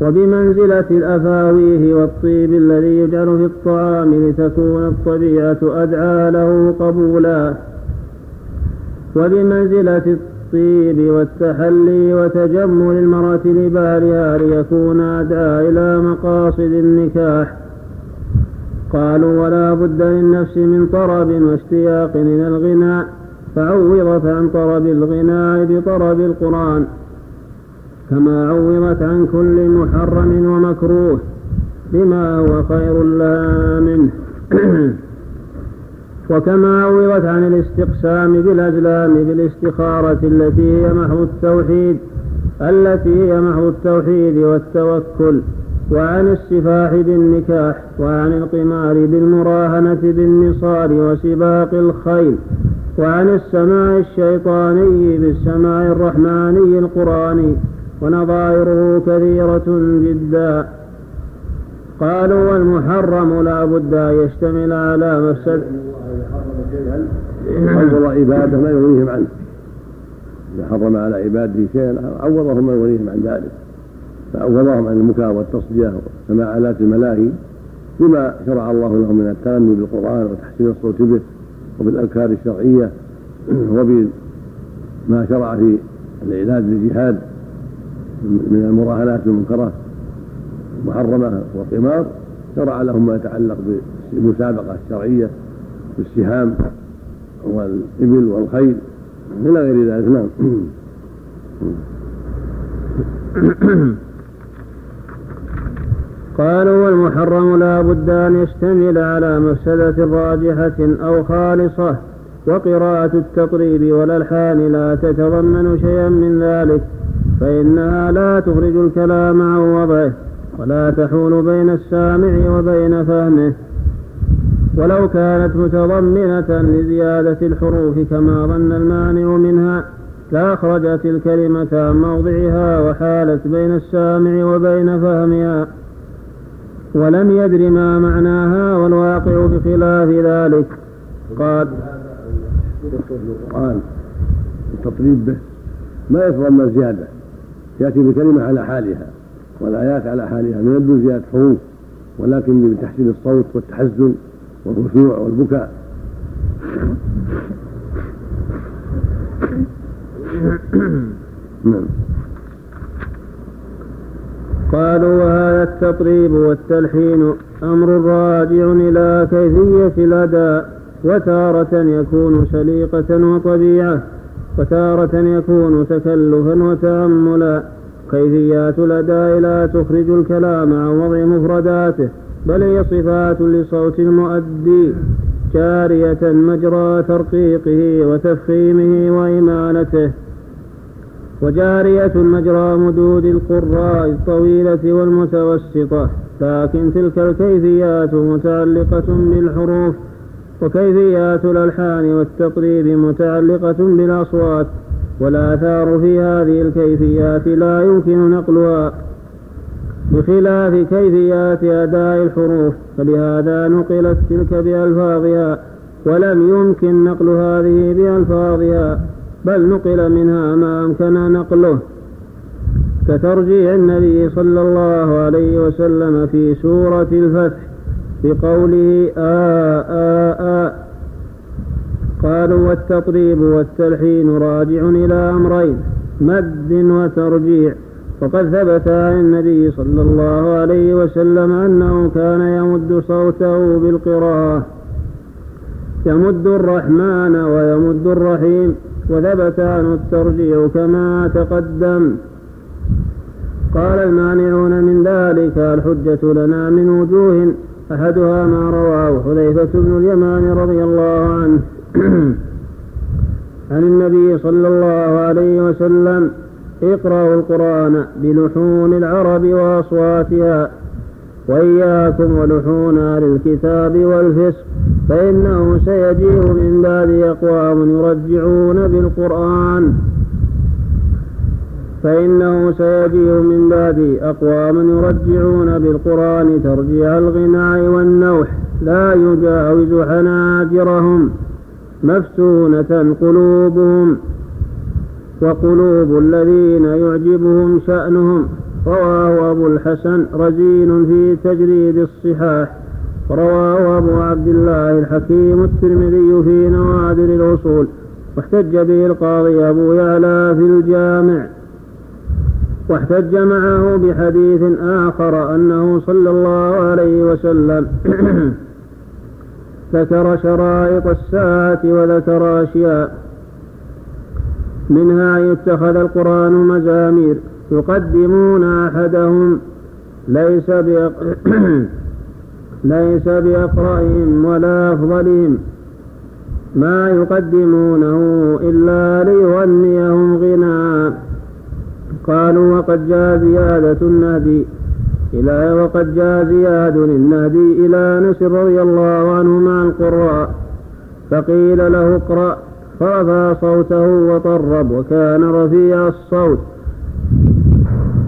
وبمنزلة الأفاويه والطيب الذي يجعل في الطعام لتكون الطبيعة أدعى له قبولا. وبمنزلة الطيب والتحلي وتجمل المرأة لبالها ليكون أدعى إلى مقاصد النكاح. قالوا ولا بد للنفس من طرب واشتياق إلى الغناء. فعوضت عن طرب الغناء بطرب القرآن. كما عوضت عن كل محرم ومكروه بما هو خير لها منه. [CLEARS THROAT] وكما عوضت عن الاستقسام بالأزلام بالإستخارة التي هي محو التوحيد التي هي محو التوحيد والتوكل وعن السفاح بالنكاح وعن القمار بالمراهنة بالنصار وسباق الخيل وعن السماع الشيطاني بالسماع الرحماني القرآني ونظائره كثيرة جدا. قالوا والمحرم لا بد أن يشتمل على مفسد. عوض عباده ما يغنيهم عنه. إذا حرم على عباده شيئا عوضهم ما يغنيهم عن ذلك. فعوضهم عن المكاء والتصدية وسماع آلات الملاهي بما شرع الله لهم من التأمل بالقرآن وتحسين الصوت به وبالأذكار الشرعية [CLEARS THROAT] وبما شرع في العلاج للجهاد. من المراهنات المنكرات المحرمة والقمار شرع لهم ما يتعلق بالمسابقة الشرعية بالسهام والإبل والخيل إلى غير ذلك. نعم. [COUGHS] قالوا والمحرم لا بد أن يشتمل على مفسدة راجحة أو خالصة وقراءة التطريب والألحان لا تتضمن شيئا من ذلك. فإنها لا تخرج الكلام عن وضعه ولا تحول بين السامع وبين فهمه. ولو كانت متضمنة لزيادة الحروف كما ظن المانع منها لأخرجت الكلمة عن موضعها وحالت بين السامع وبين فهمها. ولم يدر ما معناها والواقع بخلاف ذلك. قال القرآن التطريب به ما يتضمن زيادة. يأتي بكلمة على حالها والآيات على حالها من يبدو زيادة حروف ولكن بتحسين الصوت والتحزن والخشوع والبكاء. نعم. قالوا وهذا التطريب والتلحين أمر راجع إلى كيفية الأداء وتارة يكون سليقة وطبيعة. وتارة يكون تكلفا وتأملا. كيفيات الأداء لا تخرج الكلام عن وضع مفرداته بل هي صفات لصوت المؤدي جارية مجرى ترقيقه وتفخيمه وإمالته. وجارية مجرى مدود القراء الطويلة والمتوسطة لكن تلك الكيفيات متعلقة بالحروف. وكيفيات الألحان والتقريب متعلقة بالأصوات والآثار في هذه الكيفيات لا يمكن نقلها بخلاف كيفيات أداء الحروف فلهذا نقلت تلك بألفاظها ولم يمكن نقل هذه بألفاظها بل نقل منها ما أمكن نقله. كترجيع النبي صلى الله عليه وسلم في سورة الفتح بقوله آ آ آ قالوا والتطريب والتلحين راجع إلى أمرين مد وترجيع. وقد ثبت عن النبي صلى الله عليه وسلم أنه كان يمد صوته بالقراءة. يمد الرحمن ويمد الرحيم وثبت عنه الترجيع كما تقدم. قال المانعون من ذلك الحجة لنا من وجوه أحدها ما رواه حذيفة بن اليمان رضي الله عنه. [CLEARS THROAT] عن النبي صلى الله عليه وسلم اقرأوا القرآن بلحون العرب وأصواتها وإياكم ولحون أهل الكتاب والفسق فإنه سيجيء من بعد أقوام يرجعون بالقرآن. فإنه سيجيء من بعد أقوام يرجعون بالقرآن ترجيع الغناء والنوح لا يجاوز حناجرهم مفتونة قلوبهم وقلوب الذين يعجبهم شأنهم. رواه أبو الحسن رزين في تجريد الصحاح. رواه أبو عبد الله الحكيم الترمذي في نوادر الأصول. واحتج به القاضي أبو يعلى في الجامع. واحتج معه بحديث آخر أنه صلى الله عليه وسلم [CLEARS THROAT] ذكر شرائط الساعة وذكر أشياء. منها يتخذ القرآن مزامير. يقدمون أحدهم ليس [CLEARS THROAT] ليس بأقرأهم ولا أفضلهم. ما يقدمونه إلا ليغنيهم غنى قالوا وقد جاء زيادة النهدي إلى وقد جاء زياد النهدي إلى أنس رضي الله عنه مع القراء فقيل له اقرأ. فرفع صوته وطرب وكان رفيع الصوت.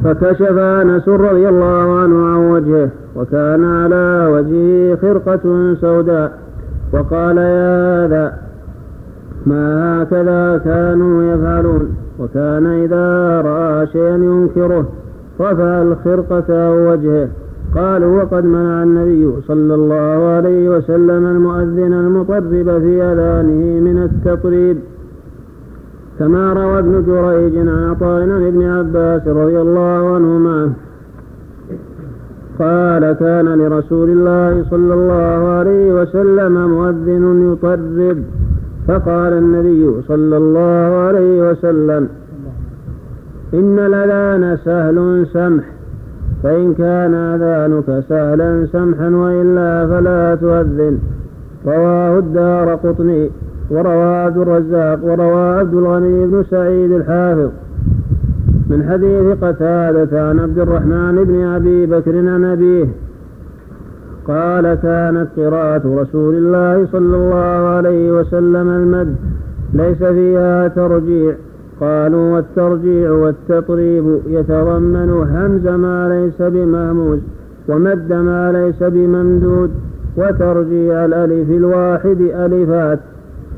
فكشف أنس رضي الله عنه عن وجهه وكان على وجهه خرقة سوداء. وقال يا هذا ما هكذا كانوا يفعلون. وكان إذا رأى شيئا ينكره رفع الخرقة وجهه. قالوا وقد منع النبي صلى الله عليه وسلم المؤذن المطرب في أذانه من التطريب. كما روى ابن جريج عن عطاء ابن عباس رضي الله عنهما قال كان لرسول الله صلى الله عليه وسلم مؤذن يطرب. فقال النبي صلى الله عليه وسلم إن الأذان سهل سمح فإن كان أذانك سهلا سمحا وإلا فلا تؤذن. رواه الدار قطني وروى عبد الرزاق وروى عبد الغني بن سعيد الحافظ. من حديث قتادة عن عبد الرحمن بن أبي بكر عن أبيه قال كانت قراءة رسول الله صلى الله عليه وسلم المد. ليس فيها ترجيع. قالوا والترجيع والتطريب يتضمن همز ما ليس بمهموز ومد ما ليس بممدود وترجيع الألف الواحد ألفات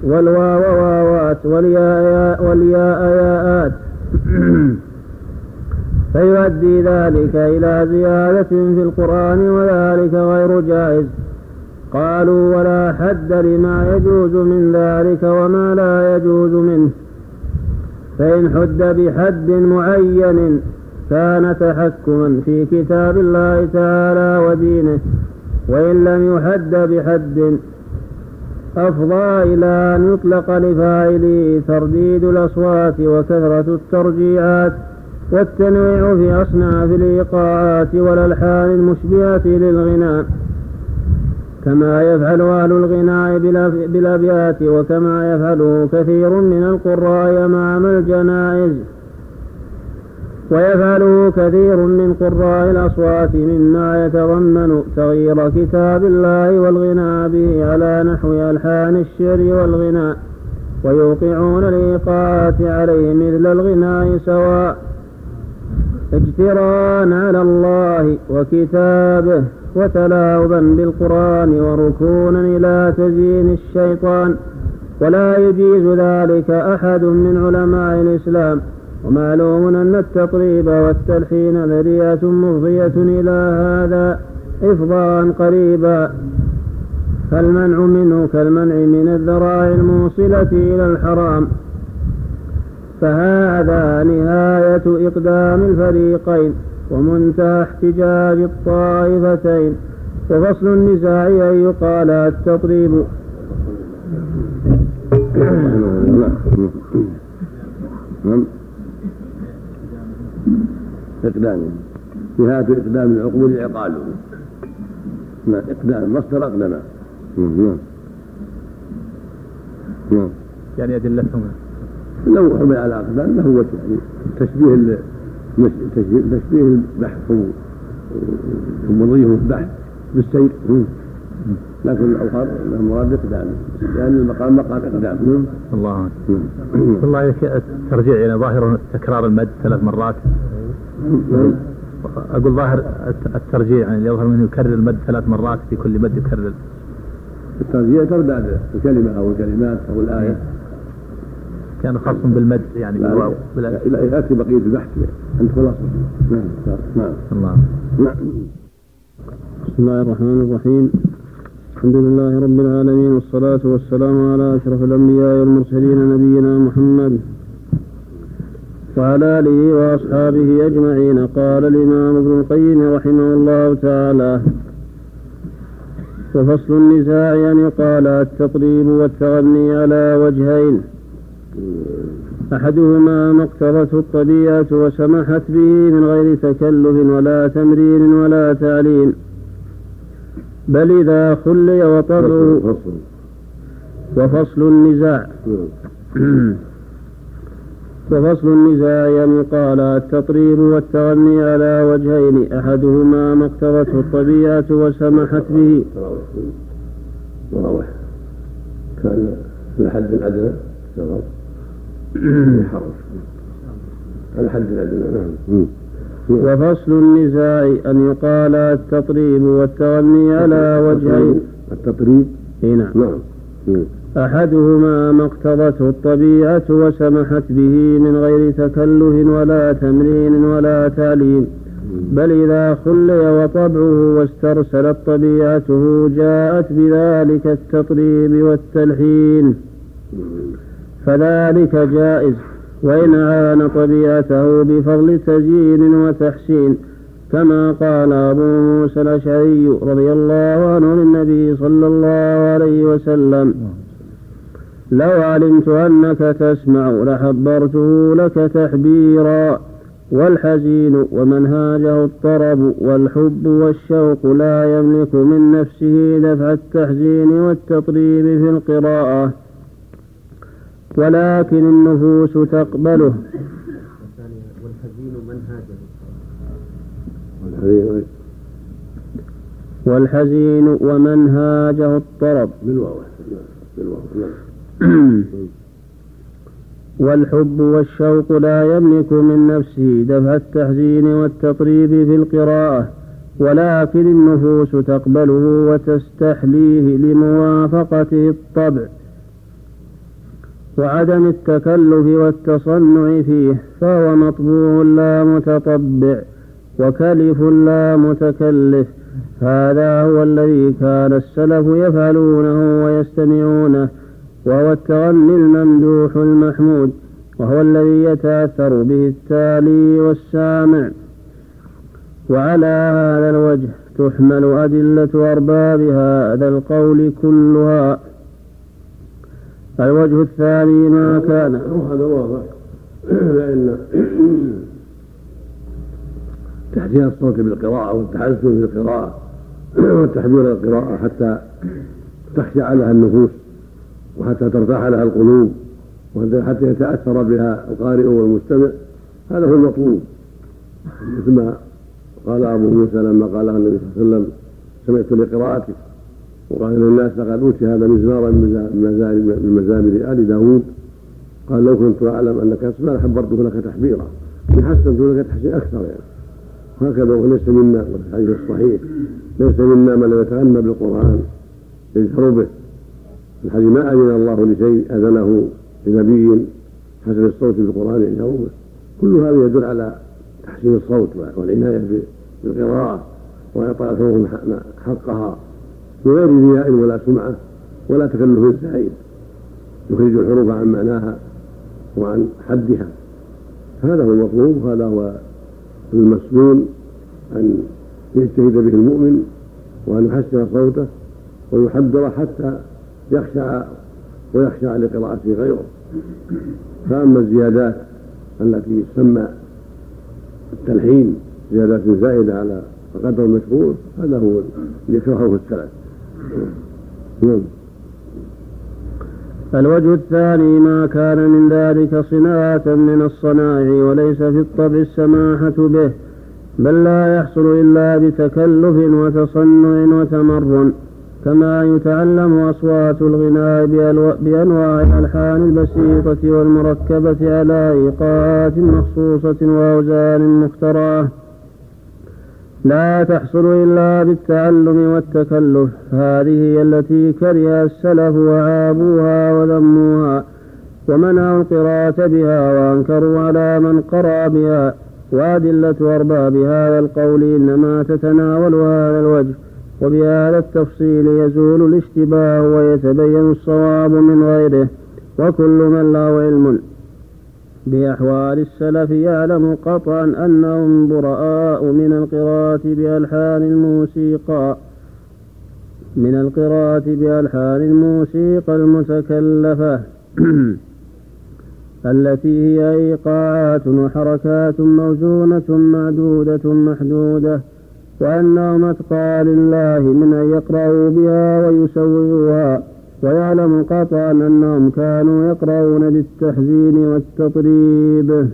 والواو واوات والياء ياءات. [CLEARS THROAT] فيؤدي ذلك إلى زيادة في القرآن وذلك غير جائز. قالوا ولا حد لما يجوز من ذلك وما لا يجوز منه. فإن حد بحد معين كان تحكما في كتاب الله تعالى ودينه وإن لم يحد بحد أفضى إلى أن يطلق لفاعله ترديد الأصوات وكثرة الترجيعات والتنويع في أصناف الإيقاعات والألحان المشبهة للغناء كما يفعل أهل الغناء بالأبيات وكما يفعله كثير من القراء أمام الجنائز. ويفعله كثير من قراء الأصوات مما يتضمن تغيير كتاب الله والغناء به على نحو ألحان الشعر والغناء ويوقعون الإيقاعات عليه مثل الغناء سواء. اجتراء على الله وكتابه وتلاعبا بالقرآن وركونا إلى تزيين الشيطان. ولا يجيز ذلك أحد من علماء الإسلام. ومعلوم أن التطريب والتلحين ذريعة مفضية إلى هذا إفضاء قريبا. فالمنع منه كالمنع من الذرائع الموصلة إلى الحرام. فهذا نهاية إقدام الفريقين ومنتهى احتجاج الطائفتين. وفصل النزاع أن يقال التطريب. نعم إقدام. نهاية إقدام العقول عقال نعم إقدام مصدر أقدم نعم نعم يعني أدلتهم لو حمل على أقدام له وجه يعني تشبيه تشبيه البحث ومضيه البحث بالسير. لكن الأوقات المراد إقدام لأن المقام مقام إقدام الله. الله الترجيع يعني ظاهر تكرار المد ثلاث مرات. أقول ظاهر الترجيع يعني يظهر منه يكرر المد ثلاث مرات في كل مد يكرر. الترجيع تردد الكلمة أو الكلمات أو الآية. كان خاص بالمد يعني بالواو لا. يأتي بقية البحث. عند خلاصة. نعم نعم. الله. نعم. بسم الله الرحمن الرحيم. الحمد لله رب العالمين والصلاة والسلام على أشرف الأنبياء والمرسلين نبينا محمد وعلى آله وأصحابه أجمعين. قال الإمام ابن القيم رحمه الله تعالى وفصل النزاع أن يقال التطريب والتغني على وجهين. أحدهما ما اقتضته الطبيعة وسمحت به من غير تكلف ولا تمرين ولا تعليم بل إذا خلي وطبعه وفصل النزاع. [CLEARS THROAT] وفصل النزاع يعني قال التطريب والتغني على وجهين. أحدهما ما اقتضته الطبيعة وسمحت به. واضح. كان الحد الأدنى الحد الأدنى نعم. وفصل النزاع أن يقال التطريب والتغني على وجهين. التطريب؟ نعم. نعم. أحدهما ما اقتضته الطبيعة وسمحت به من غير تكلف ولا تمرين ولا تعليم. بل إذا خلي وطبعه واسترسلت طبيعته جاءت بذلك التطريب والتلحين. فذلك جائز. وإن عان طبيعته بفضل تزيين وتحسين كما قال أبو موسى الأشعري رضي الله عنه للنبي صلى الله عليه وسلم لو علمت أنك تسمع لحبرته لك تحبيرا والحزين ومنهاجه الطرب والحب والشوق لا يملك من نفسه دفع التحزين والتطريب في القراءة. ولكن النفوس تقبله والحزين منهاجه والحزين ومنهاجه الطرب. بالواو بالواو والحب والشوق لا يملك من نفسه دفع التحزين والتطريب في القراءة ولكن النفوس تقبله وتستحليه لموافقته الطبع. وعدم التكلف والتصنع فيه فهو مطبوع لا متطبع وكلف لا متكلف. هذا هو الذي كان السلف يفعلونه ويستمعونه وهو التغني الممدوح المحمود وهو الذي يتأثر به التالي والسامع. وعلى هذا الوجه تحمل أدلة أرباب هذا القول كلها. الوجه الثاني ما كان. هذا واضح. [CLEARS THROAT] لأن [CLEARS THROAT] تحسين الصوت بالقراءة والتحسن في القراءة [CLEARS THROAT] والتحذير القراءة حتى تخشع لها النفوس وحتى ترتاح لها القلوب وحتى يتأثر بها القارئ والمستمع. هذا هو المطلوب. مثل ما قال أبو موسى لما قال النبي صلى الله عليه وسلم سمعت لقراءتك. وقال للناس لقد أوتي هذا مزمارا من مزامر آل داوود قال لو كنت أعلم أنك تسمع لحبرته لك تحبيرا. حسنت لك تحسين أكثر يعني. وهكذا وليس منا وفي الحديث الصحيح. ليس منا من لم يتغنى بالقرآن يجهر به. الحديث ما أذن الله لشيء أذنه لنبي حسن الصوت بالقرآن يجهر به. كل هذا يدل على تحسين الصوت والعناية بالقراءة وإعطاء الحروف حقها. بغير رياء ولا سمعة ولا تكلف زائد يخرج الحروف عن معناها وعن حدها. هذا هو المطلوب وهذا هو المسنون أن يجتهد به المؤمن وأن يحسن صوته ويحذر حتى يخشع ويخشع لقراءته غيره. فأما الزيادات التي تسمى التلحين زيادات زائدة على القدر المشهور هذا هو اللي يكرهه السلف. نعم. الوجه الثاني ما كان من ذلك صناعة من الصنائع وليس في الطبع السماحة به بل لا يحصل إلا بتكلف وتصنع وتمرن كما يتعلم أصوات الغناء بأنواع الألحان البسيطة والمركبة على إيقاعات مخصوصة وأوزان مخترعة. لا تحصل إلا بالتعلم والتكلف. هذه هي التي كره السلف وعابوها وذموها ومنعوا القراءة بها وأنكروا على من قرأ بها. وأدلة أرباب هذا القول إنما تتناول هذا الوجه وبهذا التفصيل يزول الاشتباه ويتبين الصواب من غيره. وكل من له علم بأحوال السلف يعلم قطعا أنهم براء من القراءة بألحان الموسيقى من القراءة بألحان الموسيقى المتكلفة [CLEARS THROAT] التي هي إيقاعات وحركات موزونة معدودة محدودة وأنهم أتقى لله من أن يقرأوا بها ويسوغوها ويعلم قطعا أنهم كانوا يقرؤون بالتحزين والتطريب.